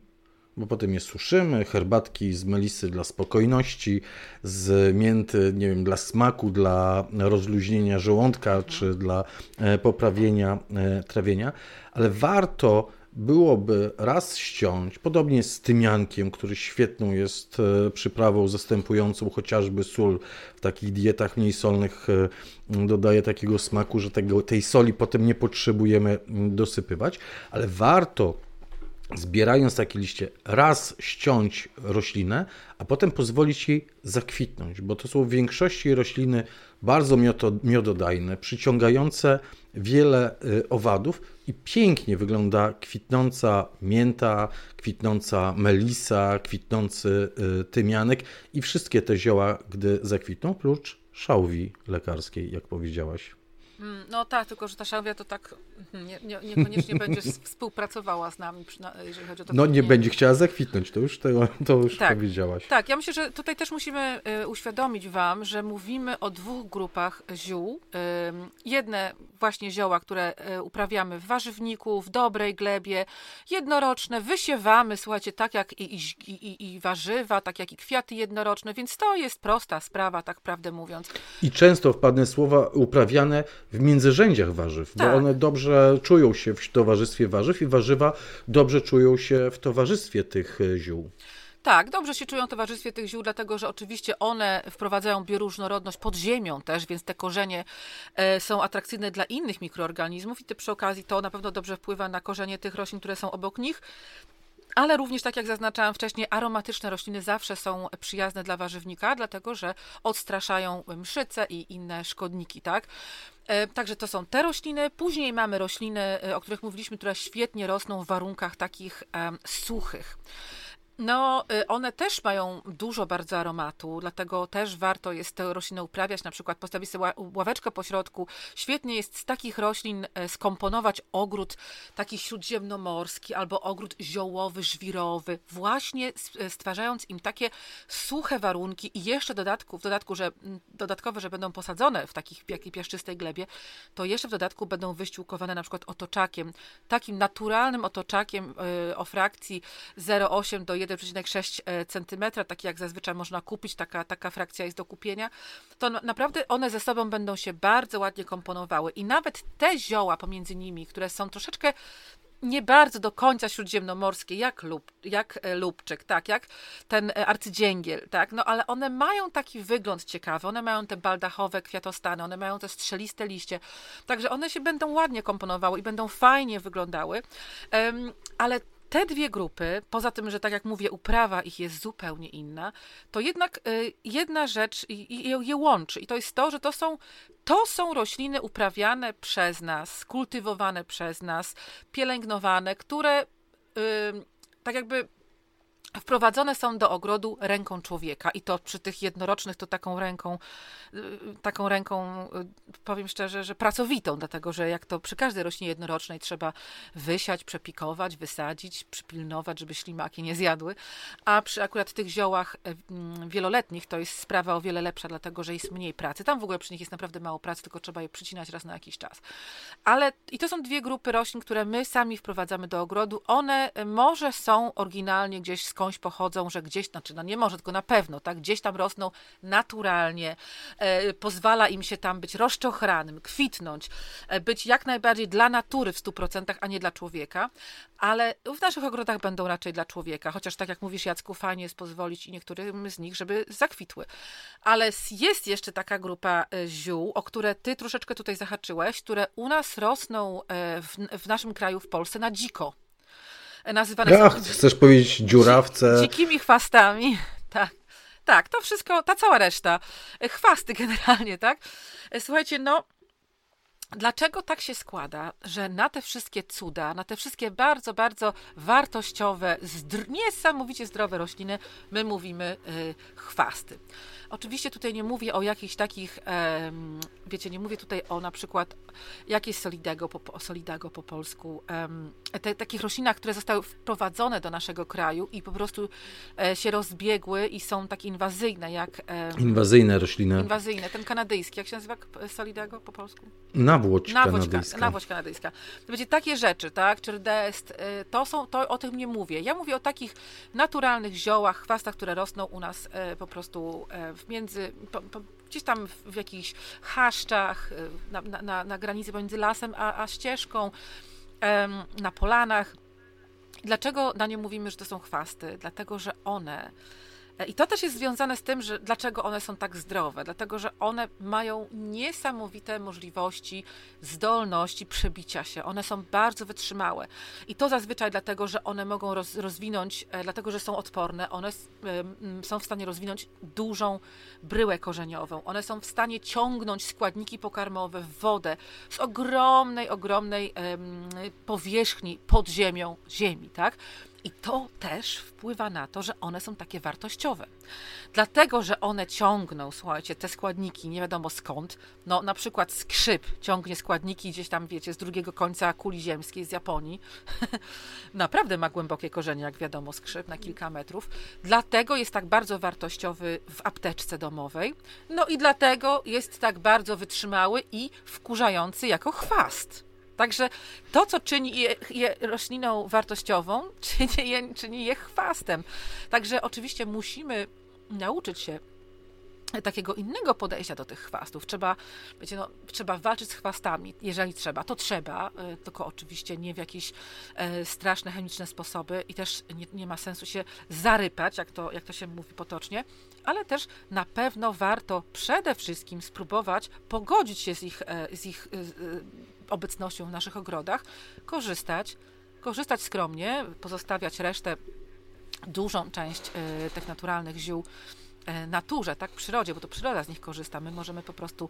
bo potem je suszymy, herbatki z melisy dla spokojności, z mięty, nie wiem, dla smaku, dla rozluźnienia żołądka, czy dla e, poprawienia e, trawienia, ale warto byłoby raz ściąć, podobnie z tymiankiem, który świetną jest e, przyprawą zastępującą chociażby sól w takich dietach mniej solnych, dodaje takiego smaku, że tego, tej soli potem nie potrzebujemy dosypywać, ale warto zbierając takie liście, raz ściąć roślinę, a potem pozwolić jej zakwitnąć, bo to są w większości rośliny bardzo miododajne, przyciągające wiele y, owadów i pięknie wygląda kwitnąca mięta, kwitnąca melisa, kwitnący y, tymianek i wszystkie te zioła, gdy zakwitną, oprócz szałwi lekarskiej, jak powiedziałaś. Mm, no tak, tylko że ta to tak mhm, nie, nie, niekoniecznie będzie współpracowała z nami, jeżeli chodzi o to. No nie będzie chciała zakwitnąć, to już, to, to już tak, powiedziałaś. Tak, ja myślę, że tutaj też musimy y, uświadomić Wam, że mówimy o dwóch grupach ziół. Jedne właśnie zioła, które y, uprawiamy w warzywniku, w dobrej glebie, jednoroczne, wysiewamy, słuchajcie, tak jak i, i, i, i warzywa, tak jak i kwiaty jednoroczne, więc to jest prosta sprawa, tak prawdę mówiąc. I często wpadne słowa uprawiane w międzyrzędziach warzyw, tak. bo one dobrze czują się w towarzystwie warzyw i warzywa dobrze czują się w towarzystwie tych e, ziół. Tak, dobrze się czują w towarzystwie tych ziół, dlatego że oczywiście one wprowadzają bioróżnorodność pod ziemią też, więc te korzenie e, są atrakcyjne dla innych mikroorganizmów i przy okazji to na pewno dobrze wpływa na korzenie tych roślin, które są obok nich. Ale również, tak jak zaznaczałam wcześniej, aromatyczne rośliny zawsze są przyjazne dla warzywnika, dlatego że odstraszają mszyce i inne szkodniki, tak? E, także to są te rośliny. Później mamy rośliny, e, o których mówiliśmy, które świetnie rosną w warunkach takich suchych. No, y, one też mają dużo bardzo aromatu, dlatego też warto jest tę roślinę uprawiać, na przykład postawić sobie ławeczkę po środku. Świetnie jest z takich roślin e, skomponować ogród taki śródziemnomorski albo ogród ziołowy, żwirowy, właśnie e, stwarzając im takie suche warunki. I jeszcze dodatku, w dodatku, że dodatkowe, że będą posadzone w takich jakiej piaszczystej glebie, to jeszcze w dodatku będą wyściółkowane na przykład otoczakiem, takim naturalnym otoczakiem e, o frakcji 0,8 do 1 1,6 e, cm, taki jak zazwyczaj można kupić, taka, taka frakcja jest do kupienia, to naprawdę one ze sobą będą się bardzo ładnie komponowały. I nawet te zioła pomiędzy nimi, które są troszeczkę nie bardzo do końca śródziemnomorskie, jak, lub, jak e, lubczyk, tak, jak ten e, arcydzięgiel, tak, no ale one mają taki wygląd ciekawy, one mają te baldachowe kwiatostany, one mają te strzeliste liście, także one się będą ładnie komponowały i będą fajnie wyglądały, um, ale te dwie grupy, poza tym, że tak jak mówię, uprawa ich jest zupełnie inna, to jednak y, jedna rzecz je łączy. I to jest to, że to są, to są rośliny uprawiane przez nas, kultywowane przez nas, pielęgnowane, które tak jakby wprowadzone są do ogrodu ręką człowieka i to przy tych jednorocznych to taką ręką, y, taką ręką, y, powiem szczerze, że pracowitą, dlatego że jak to przy każdej roślinie jednorocznej trzeba wysiać, przepikować, wysadzić, przypilnować, żeby ślimaki nie zjadły, a przy akurat tych ziołach y, mm, wieloletnich to jest sprawa o wiele lepsza, dlatego że jest mniej pracy. Tam w ogóle przy nich jest naprawdę mało pracy, tylko trzeba je przycinać raz na jakiś czas. Ale i to są dwie grupy roślin, które my sami wprowadzamy do ogrodu. One może są oryginalnie gdzieś skądś skądś pochodzą, że gdzieś, znaczy no nie może, tylko na pewno, tak, gdzieś tam rosną naturalnie, e, pozwala im się tam być rozczochranym, kwitnąć, e, być jak najbardziej dla natury w 100%, a nie dla człowieka, ale w naszych ogrodach będą raczej dla człowieka, chociaż tak jak mówisz Jacku, fajnie jest pozwolić i niektórym z nich, żeby zakwitły. Ale jest jeszcze taka grupa e, ziół, o które ty troszeczkę tutaj zahaczyłeś, które u nas rosną e, w, w naszym kraju, w Polsce na dziko nazywane ja, są... Chcesz powiedzieć dziurawce? Dzikimi chwastami, tak. Tak, to wszystko, ta cała reszta. Chwasty generalnie, tak? Słuchajcie, no Dlaczego tak się składa, że na te wszystkie cuda, na te wszystkie bardzo, bardzo wartościowe, zdr niesamowicie zdrowe rośliny, my mówimy y, chwasty? Oczywiście tutaj nie mówię o jakichś takich, e, wiecie, nie mówię tutaj o na przykład jakieś solidago po, solidago po polsku, e, te, takich roślinach, które zostały wprowadzone do naszego kraju i po prostu e, się rozbiegły i są takie inwazyjne, jak... inwazyjne rośliny. Inwazyjne, ten kanadyjski, jak się nazywa solidago po polsku? Nawłoć, nawłoć kanadyjska. Nawłoć kanadyjska. To będzie takie rzeczy, tak, czy rdest, e, to są, to o tym nie mówię. Ja mówię o takich naturalnych ziołach, chwastach, które rosną u nas e, po prostu w między, po, po, gdzieś tam w, jakichś chaszczach, y, na, na, na granicy pomiędzy lasem a, a ścieżką, na polanach. Dlaczego na nie mówimy, że to są chwasty? Dlatego, że one I to też jest związane z tym, że dlaczego one są tak zdrowe, dlatego że one mają niesamowite możliwości, zdolności przebicia się. One są bardzo wytrzymałe. I to zazwyczaj dlatego, że one mogą roz, rozwinąć, e, dlatego że są odporne, one są w stanie rozwinąć dużą bryłę korzeniową. One są w stanie ciągnąć składniki pokarmowe w wodę z ogromnej, ogromnej powierzchni pod ziemią ziemi, tak? I to też wpływa na to, że one są takie wartościowe. Dlatego, że one ciągną, słuchajcie, te składniki nie wiadomo skąd. No, na przykład skrzyp ciągnie składniki gdzieś tam, wiecie, z drugiego końca kuli ziemskiej, z Japonii. Naprawdę ma głębokie korzenie, jak wiadomo, skrzyp na kilka metrów. Dlatego jest tak bardzo wartościowy w apteczce domowej. No i dlatego jest tak bardzo wytrzymały i wkurzający jako chwast. Także to, co czyni je, je rośliną wartościową, czyni je, czyni je chwastem. Także oczywiście musimy nauczyć się takiego innego podejścia do tych chwastów. Trzeba, wiecie, no, trzeba walczyć z chwastami, jeżeli trzeba, to trzeba, e, tylko oczywiście nie w jakieś e, straszne, chemiczne sposoby i też nie, nie, ma sensu się zarypać, jak to, jak to się mówi potocznie, ale też na pewno warto przede wszystkim spróbować pogodzić się z ich, e, z ich obecnością w naszych ogrodach, korzystać, korzystać skromnie, pozostawiać resztę, dużą część e, tych naturalnych ziół e, naturze, tak, przyrodzie, bo to przyroda z nich korzysta. My możemy po prostu,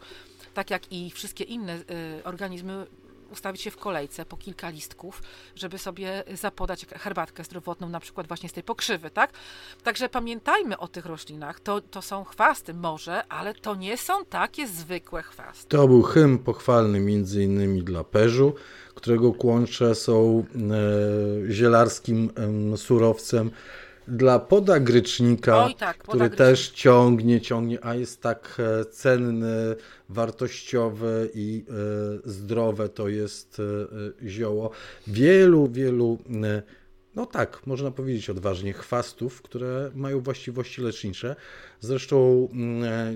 tak jak i wszystkie inne e, organizmy, ustawić się w kolejce po kilka listków, żeby sobie zapodać herbatkę zdrowotną, na przykład właśnie z tej pokrzywy, tak? Także pamiętajmy o tych roślinach. To, to są chwasty może, ale to nie są takie zwykłe chwasty. To był hymn pochwalny między innymi dla Perzu, którego kłącze są e, zielarskim e, surowcem dla podagrycznika, Oj, tak, który też ciągnie, ciągnie, a jest tak e, cenny, wartościowe i e, zdrowe to jest e, zioło. Wielu, wielu, no tak, można powiedzieć odważnie, chwastów, które mają właściwości lecznicze. Zresztą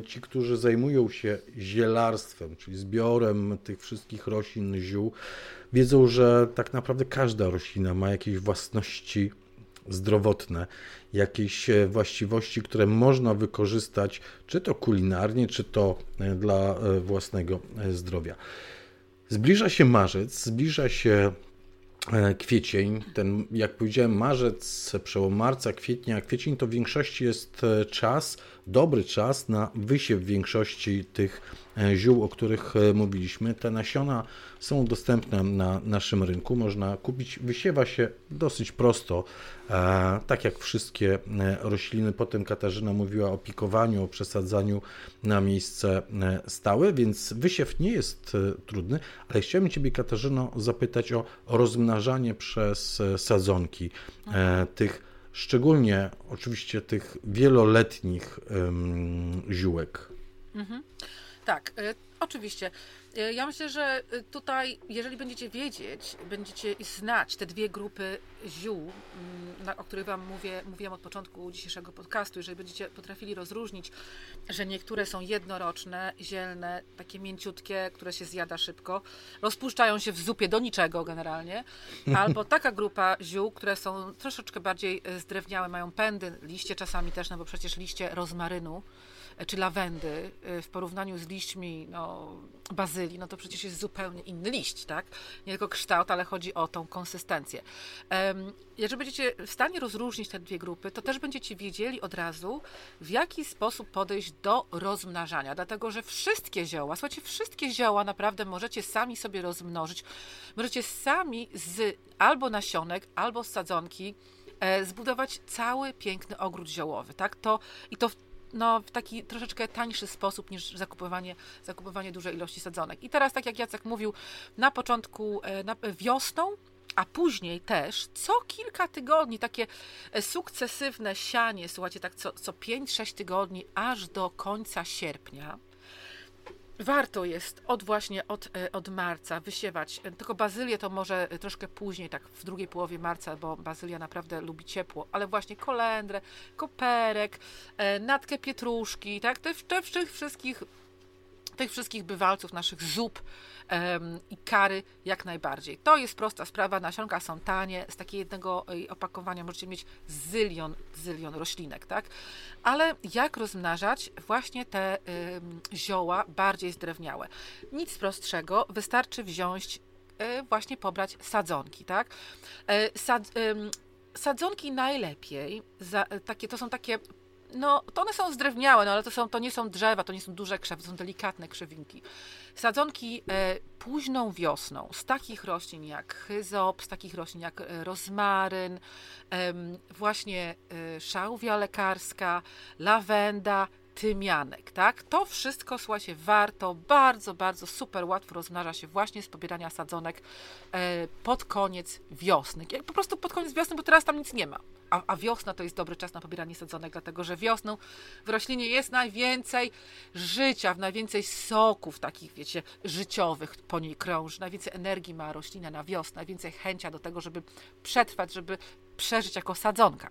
ci, którzy zajmują się zielarstwem, czyli zbiorem tych wszystkich roślin, ziół, wiedzą, że tak naprawdę każda roślina ma jakieś własności zdrowotne, jakieś e, właściwości, które można wykorzystać, czy to kulinarnie, czy to e, dla e, własnego zdrowia. Zbliża się marzec, zbliża się kwiecień. Ten, jak powiedziałem, marzec, przełom marca, kwietnia. Kwiecień to w większości jest czas, dobry czas na wysiew większości tych E, ziół, o których e, mówiliśmy. Te nasiona są dostępne na naszym rynku. Można kupić. Wysiewa się dosyć prosto, e, tak jak wszystkie rośliny. Potem Katarzyna mówiła o pikowaniu, o przesadzaniu na miejsce stałe, więc wysiew nie jest trudny, ale chciałem Ciebie, Katarzyno, zapytać o rozmnażanie przez sadzonki tych szczególnie oczywiście tych wieloletnich ziółek. Mhm. Tak, y, oczywiście. Y, ja myślę, że y, tutaj, jeżeli będziecie wiedzieć, będziecie znać te dwie grupy ziół, mm, o których Wam mówię, mówiłam od początku dzisiejszego podcastu, jeżeli będziecie potrafili rozróżnić, że niektóre są jednoroczne, zielne, takie mięciutkie, które się zjada szybko, rozpuszczają się w zupie do niczego generalnie, albo taka grupa ziół, które są troszeczkę bardziej zdrewniałe, mają pędy, liście czasami też, no bo przecież liście rozmarynu, czy lawendy y, w porównaniu z liśćmi no, bazylii, no to przecież jest zupełnie inny liść, tak? Nie tylko kształt, ale chodzi o tą konsystencję. Jeżeli będziecie w stanie rozróżnić te dwie grupy, to też będziecie wiedzieli od razu, w jaki sposób podejść do rozmnażania, dlatego że wszystkie zioła, słuchajcie, wszystkie zioła naprawdę możecie sami sobie rozmnożyć, możecie sami z albo nasionek, albo z sadzonki, e, zbudować cały piękny ogród ziołowy, tak? To, I to no, w taki troszeczkę tańszy sposób niż zakupywanie, zakupywanie dużej ilości sadzonek. I teraz, tak jak Jacek mówił, na początku e, na, wiosną, a później też co kilka tygodni takie e, sukcesywne sianie, słuchajcie, tak co, co 5-6 tygodni, aż do końca sierpnia warto jest od właśnie od, e, od marca wysiewać. E, tylko bazylię to może troszkę później, tak w drugiej połowie marca, bo bazylia naprawdę lubi ciepło, ale właśnie kolendrę, koperek, e, natkę pietruszki, tak, te, te wszystkich tych wszystkich bywalców, naszych zup i kary jak najbardziej. To jest prosta sprawa, nasionka są tanie, z takiego jednego opakowania możecie mieć zylion, zylion roślinek, tak? Ale jak rozmnażać właśnie te zioła bardziej zdrewniałe? Nic prostszego, wystarczy wziąć y, właśnie pobrać sadzonki, tak? Y, sad, sadzonki najlepiej, za, takie, to są takie no, to one są zdrewniałe, no ale to, są, to nie są drzewa, to nie są duże krzewy, to są delikatne krzewinki. Sadzonki e, późną wiosną z takich roślin jak chyzop, z takich roślin jak e, rozmaryn, e, właśnie e, szałwia lekarska, lawenda, tymianek, tak? To wszystko, słuchajcie, warto, bardzo, bardzo super łatwo rozmnaża się właśnie z pobierania sadzonek e, pod koniec wiosny. Po prostu pod koniec wiosny, bo teraz tam nic nie ma. A, a, wiosna to jest dobry czas na pobieranie sadzonek, dlatego że wiosną w roślinie jest najwięcej życia, w najwięcej soków takich, wiecie, życiowych po niej krąży, najwięcej energii ma roślina na wiosnę, najwięcej chęcia do tego, żeby przetrwać, żeby przeżyć jako sadzonka.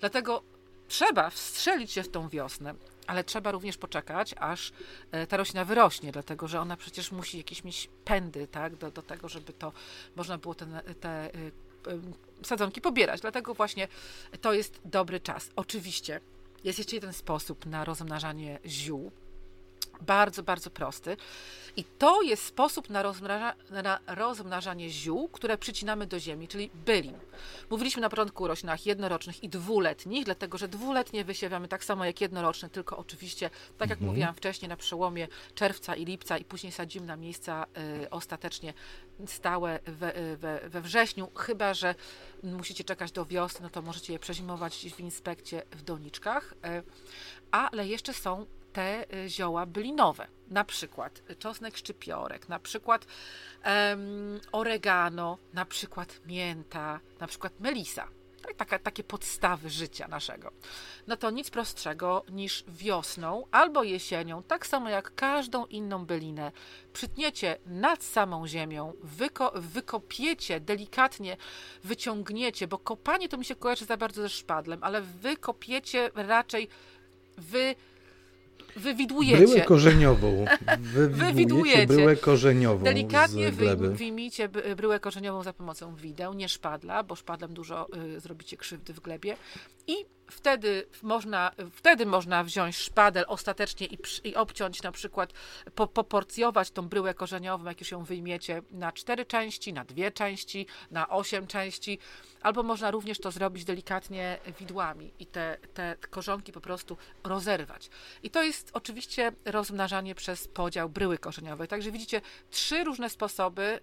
Dlatego trzeba wstrzelić się w tą wiosnę, ale trzeba również poczekać, aż e, ta roślina wyrośnie, dlatego że ona przecież musi jakieś mieć pędy, tak, do, do tego, żeby to można było te, te sadzonki pobierać. Dlatego właśnie to jest dobry czas. Oczywiście jest jeszcze jeden sposób na rozmnażanie ziół, bardzo, bardzo prosty. I to jest sposób na, rozmnaża, na rozmnażanie ziół, które przycinamy do ziemi, czyli bylin. Mówiliśmy na początku o roślinach jednorocznych i dwuletnich, dlatego że dwuletnie wysiewamy tak samo jak jednoroczne, tylko oczywiście, tak jak mhm. mówiłam wcześniej, na przełomie czerwca i lipca i później sadzimy na miejsca y, ostatecznie stałe we, y, we, we wrześniu, chyba że musicie czekać do wiosny, no to możecie je przezimować w inspekcie w doniczkach. Y, ale jeszcze są te y, zioła bylinowe, na przykład czosnek szczypiorek, na przykład um, oregano, na przykład mięta, na przykład melisa. Tak, taka, takie podstawy życia naszego. No to nic prostszego niż wiosną albo jesienią, tak samo jak każdą inną bylinę, przytniecie nad samą ziemią, wyko wykopiecie, delikatnie wyciągniecie, bo kopanie to mi się kojarzy za bardzo ze szpadlem, ale wykopiecie raczej wy wywidujecie. Bryłę korzeniową. Wywidujecie bryłę korzeniową Delikatnie wyjmijcie bryłę korzeniową za pomocą wideł, nie szpadla, bo szpadlem dużo y, zrobicie krzywdy w glebie. I wtedy można, wtedy można wziąć szpadel ostatecznie i, i obciąć na przykład, po, poporcjować tą bryłę korzeniową, jak już ją wyjmiecie, na cztery części, na dwie części, na osiem części, albo można również to zrobić delikatnie widłami i te, te korzonki po prostu rozerwać. I to jest oczywiście rozmnażanie przez podział bryły korzeniowej. Także widzicie trzy różne sposoby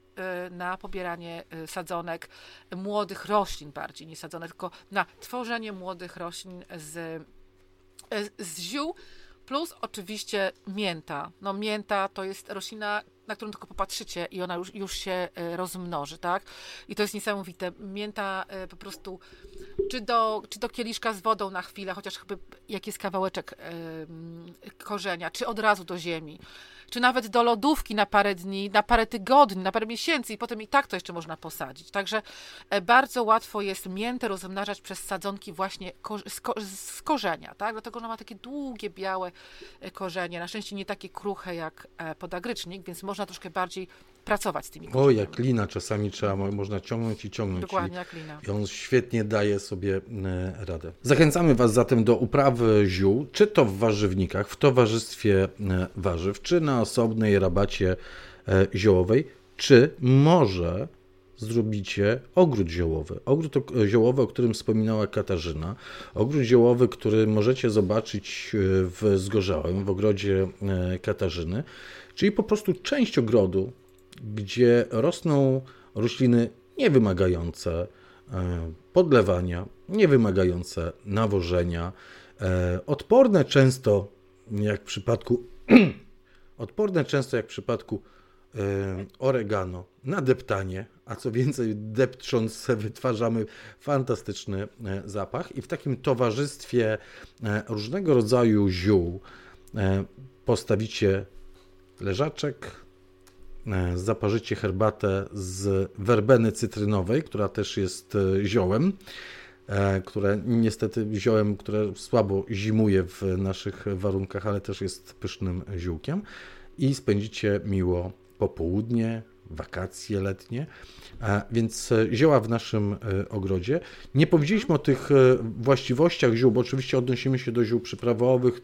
y, na pobieranie y, sadzonek młodych roślin bardziej, nie sadzonek, tylko na tworzenie młodych roślin z, y, z ziół, plus oczywiście mięta. No mięta to jest roślina na którą tylko popatrzycie i ona już, już się e, rozmnoży, tak? I to jest niesamowite. Mięta e, po prostu, czy do, czy do kieliszka z wodą na chwilę, chociaż chyba jak jest kawałeczek korzenia, czy od razu do ziemi czy nawet do lodówki na parę dni, na parę tygodni, na parę miesięcy i potem i tak to jeszcze można posadzić. Także e, bardzo łatwo jest miętę rozmnażać przez sadzonki właśnie z, ko z korzenia, tak? Dlatego ona ma takie długie, białe e, korzenie, na szczęście nie takie kruche jak e, podagrycznik, więc można troszkę bardziej pracować z tymi korzeniami. O, jak lina czasami trzeba, można ciągnąć i ciągnąć. Dokładnie, jak lina. I on świetnie daje sobie radę. Zachęcamy Was zatem do uprawy ziół, czy to w warzywnikach, w towarzystwie warzyw, czy na osobnej rabacie e, ziołowej, czy może zrobicie ogród ziołowy. Ogród ziołowy, o którym wspominała Katarzyna. Ogród ziołowy, który możecie zobaczyć e, w Zgorzałym, w ogrodzie e, Katarzyny, czyli po prostu część ogrodu, gdzie rosną rośliny niewymagające podlewania, niewymagające nawożenia, odporne często, jak w przypadku Odporne często, jak w przypadku e, oregano, na deptanie, a co więcej, depcząc wytwarzamy fantastyczny e, zapach. I w takim towarzystwie e, różnego rodzaju ziół postawicie leżaczek, zaparzycie herbatę z werbeny cytrynowej, która też jest ziołem, które niestety ziołem, które słabo zimuje w naszych warunkach, ale też jest pysznym ziółkiem i spędzicie miło popołudnie, wakacje letnie. Więc zioła w naszym ogrodzie. Nie powiedzieliśmy o tych właściwościach ziół, bo oczywiście odnosimy się do ziół przyprawowych,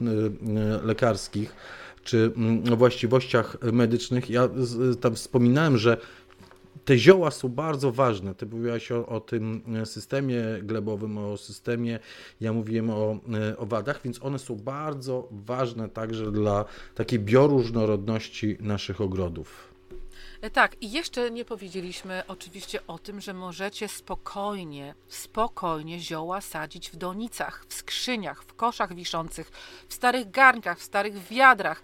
lekarskich czy mm, właściwościach medycznych. Ja tam wspominałem, że te zioła są bardzo ważne. Ty mówiłaś o, o, tym systemie glebowym, o systemie, ja mówiłem o owadach, więc one są bardzo ważne także dla takiej bioróżnorodności naszych ogrodów. E, tak, i jeszcze nie powiedzieliśmy oczywiście o tym, że możecie spokojnie, spokojnie zioła sadzić w donicach, w skrzyniach, w koszach wiszących, w starych garnkach, w starych wiadrach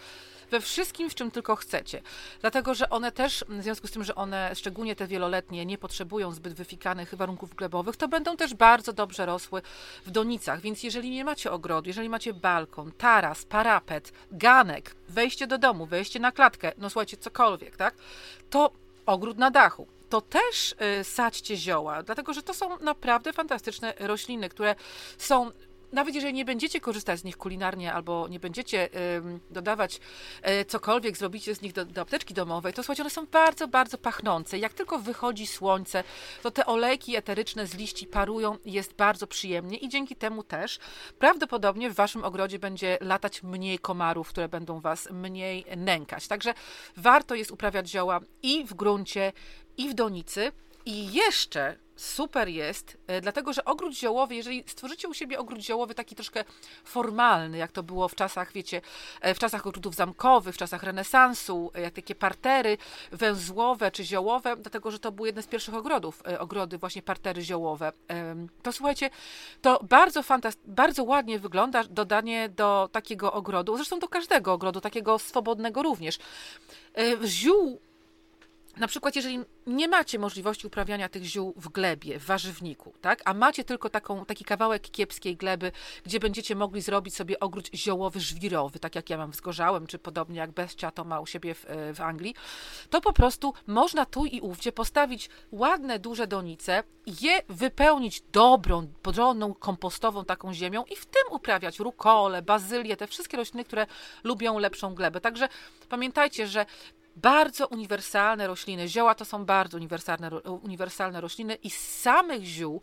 we wszystkim, w czym tylko chcecie. Dlatego, że one też, w związku z tym, że one, szczególnie te wieloletnie, nie potrzebują zbyt wyfikanych warunków glebowych, to będą też bardzo dobrze rosły w donicach. Więc jeżeli nie macie ogrodu, jeżeli macie balkon, taras, parapet, ganek, wejście do domu, wejście na klatkę, no słuchajcie, cokolwiek, tak? To ogród na dachu to też y, sadźcie zioła, dlatego że to są naprawdę fantastyczne rośliny, które są nawet jeżeli nie będziecie korzystać z nich kulinarnie albo nie będziecie dodawać e, cokolwiek, zrobicie z nich do, do apteczki domowej, to słuchajcie, one są bardzo, bardzo pachnące. Jak tylko wychodzi słońce, to te olejki eteryczne z liści parują jest bardzo przyjemnie i dzięki temu też prawdopodobnie w waszym ogrodzie będzie latać mniej komarów, które będą was mniej nękać. Także warto jest uprawiać zioła i w gruncie, i w donicy. I jeszcze super jest, e, dlatego że ogród ziołowy, jeżeli stworzycie u siebie ogród ziołowy taki troszkę formalny, jak to było w czasach, wiecie, e, w czasach ogródów zamkowych, w czasach renesansu, e, jak takie partery węzłowe czy ziołowe, dlatego że to był jeden z pierwszych ogrodów, ogrody właśnie partery ziołowe, to słuchajcie, to bardzo fantast- bardzo ładnie wygląda dodanie do takiego ogrodu, zresztą do każdego ogrodu, takiego swobodnego również. Ziół na przykład, jeżeli nie macie możliwości uprawiania tych ziół w glebie, w warzywniku, tak, a macie tylko taką, taki kawałek kiepskiej gleby, gdzie będziecie mogli zrobić sobie ogród ziołowy, żwirowy, tak jak ja mam w czy podobnie jak Bestia to ma u siebie w, w Anglii, to po prostu można tu i ówdzie postawić ładne, duże donice, je wypełnić dobrą, podronną, kompostową taką ziemią i w tym uprawiać rukole, bazylię, te wszystkie rośliny, które lubią lepszą glebę. Także pamiętajcie, że bardzo uniwersalne rośliny. Zioła to są bardzo uniwersalne, uniwersalne rośliny i z samych ziół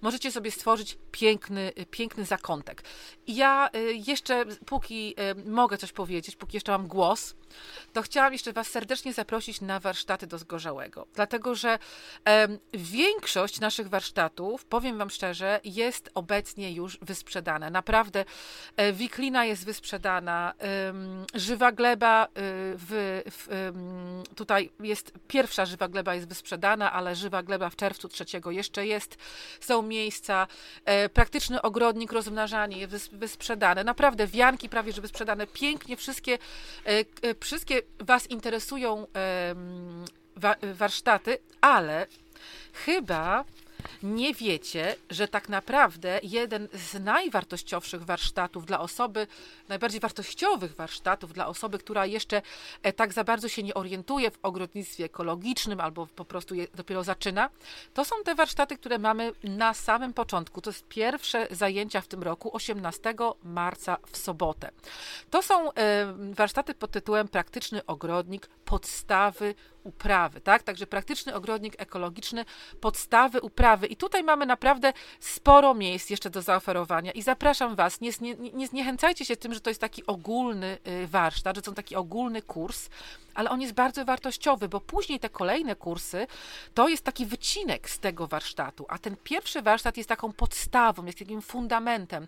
możecie sobie stworzyć piękny, piękny zakątek. Ja y, jeszcze, póki y, mogę coś powiedzieć, póki jeszcze mam głos, to chciałam jeszcze Was serdecznie zaprosić na warsztaty do Zgorzałego. Dlatego, że większość naszych warsztatów, powiem Wam szczerze, jest obecnie już wysprzedana. Naprawdę e, wiklina jest wysprzedana, żywa gleba y, w, w, tutaj jest pierwsza żywa gleba jest wysprzedana, ale żywa gleba w czerwcu trzeciego jeszcze jest. Są miejsca, e, praktyczny ogrodnik, rozmnażanie wysprzedane. Naprawdę wianki prawie że wysprzedane. Pięknie wszystkie e, wszystkie Was interesują warsztaty, ale chyba nie wiecie, że tak naprawdę jeden z najwartościowszych warsztatów dla osoby, najbardziej wartościowych warsztatów dla osoby, która jeszcze e, tak za bardzo się nie orientuje w ogrodnictwie ekologicznym albo po prostu je dopiero zaczyna, to są te warsztaty, które mamy na samym początku. To jest pierwsze zajęcia w tym roku, 18 marca w sobotę. To są e, warsztaty pod tytułem Praktyczny ogrodnik, podstawy uprawy, tak? Także praktyczny ogrodnik ekologiczny, podstawy uprawy. I tutaj mamy naprawdę sporo miejsc jeszcze do zaoferowania i zapraszam Was, nie, nie, nie zniechęcajcie się tym, że to jest taki ogólny y, warsztat, że to taki ogólny kurs, ale on jest bardzo wartościowy, bo później te kolejne kursy to jest taki wycinek z tego warsztatu, a ten pierwszy warsztat jest taką podstawą, jest takim fundamentem.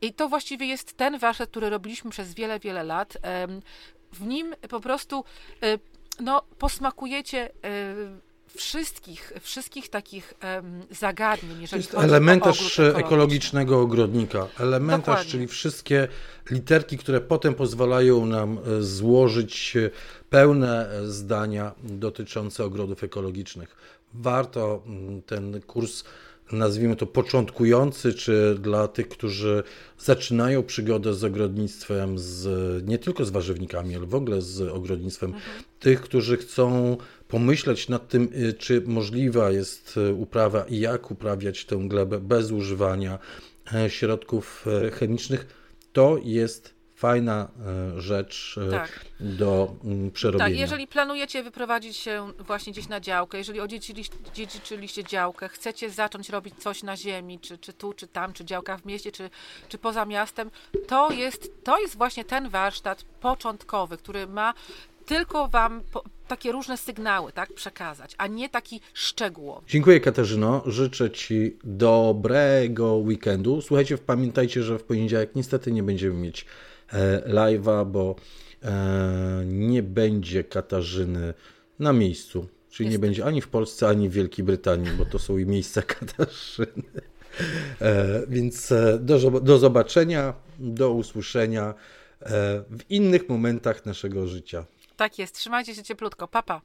I to właściwie jest ten warsztat, który robiliśmy przez wiele, wiele lat. W nim po prostu y, no, posmakujecie y, wszystkich, wszystkich takich zagadnień, jeżeli jest elementarz ekologicznego ogrodnika. Elementarz, Dokładnie. czyli wszystkie literki, które potem pozwalają nam e, złożyć pełne zdania dotyczące ogrodów ekologicznych. Warto mm, ten kurs nazwijmy to początkujący, czy dla tych, którzy zaczynają przygodę z ogrodnictwem, z, nie tylko z warzywnikami, ale w ogóle z ogrodnictwem, mhm. tych, którzy chcą pomyśleć nad tym, y, czy możliwa jest y, uprawa i jak uprawiać tę glebę bez używania e, środków e, chemicznych, to jest fajna e, rzecz e, tak. do mm, przerobienia. Tak, jeżeli planujecie wyprowadzić się właśnie gdzieś na działkę, jeżeli odziedziczyliście działkę, chcecie zacząć robić coś na ziemi, czy, czy tu, czy tam, czy działka w mieście, czy, czy poza miastem, to jest, to jest właśnie ten warsztat początkowy, który ma tylko Wam po, takie różne sygnały tak, przekazać, a nie taki szczegółowy. Dziękuję Katarzyno, życzę Ci dobrego weekendu. Słuchajcie, pamiętajcie, że w poniedziałek niestety nie będziemy mieć live'a, bo e, nie będzie Katarzyny na miejscu. Czyli nie będzie ani w Polsce, ani w Wielkiej Brytanii, bo to są i miejsca Katarzyny. E, więc e, do, do zobaczenia, do usłyszenia e, w innych momentach naszego życia. Tak jest. Trzymajcie się cieplutko. Papa.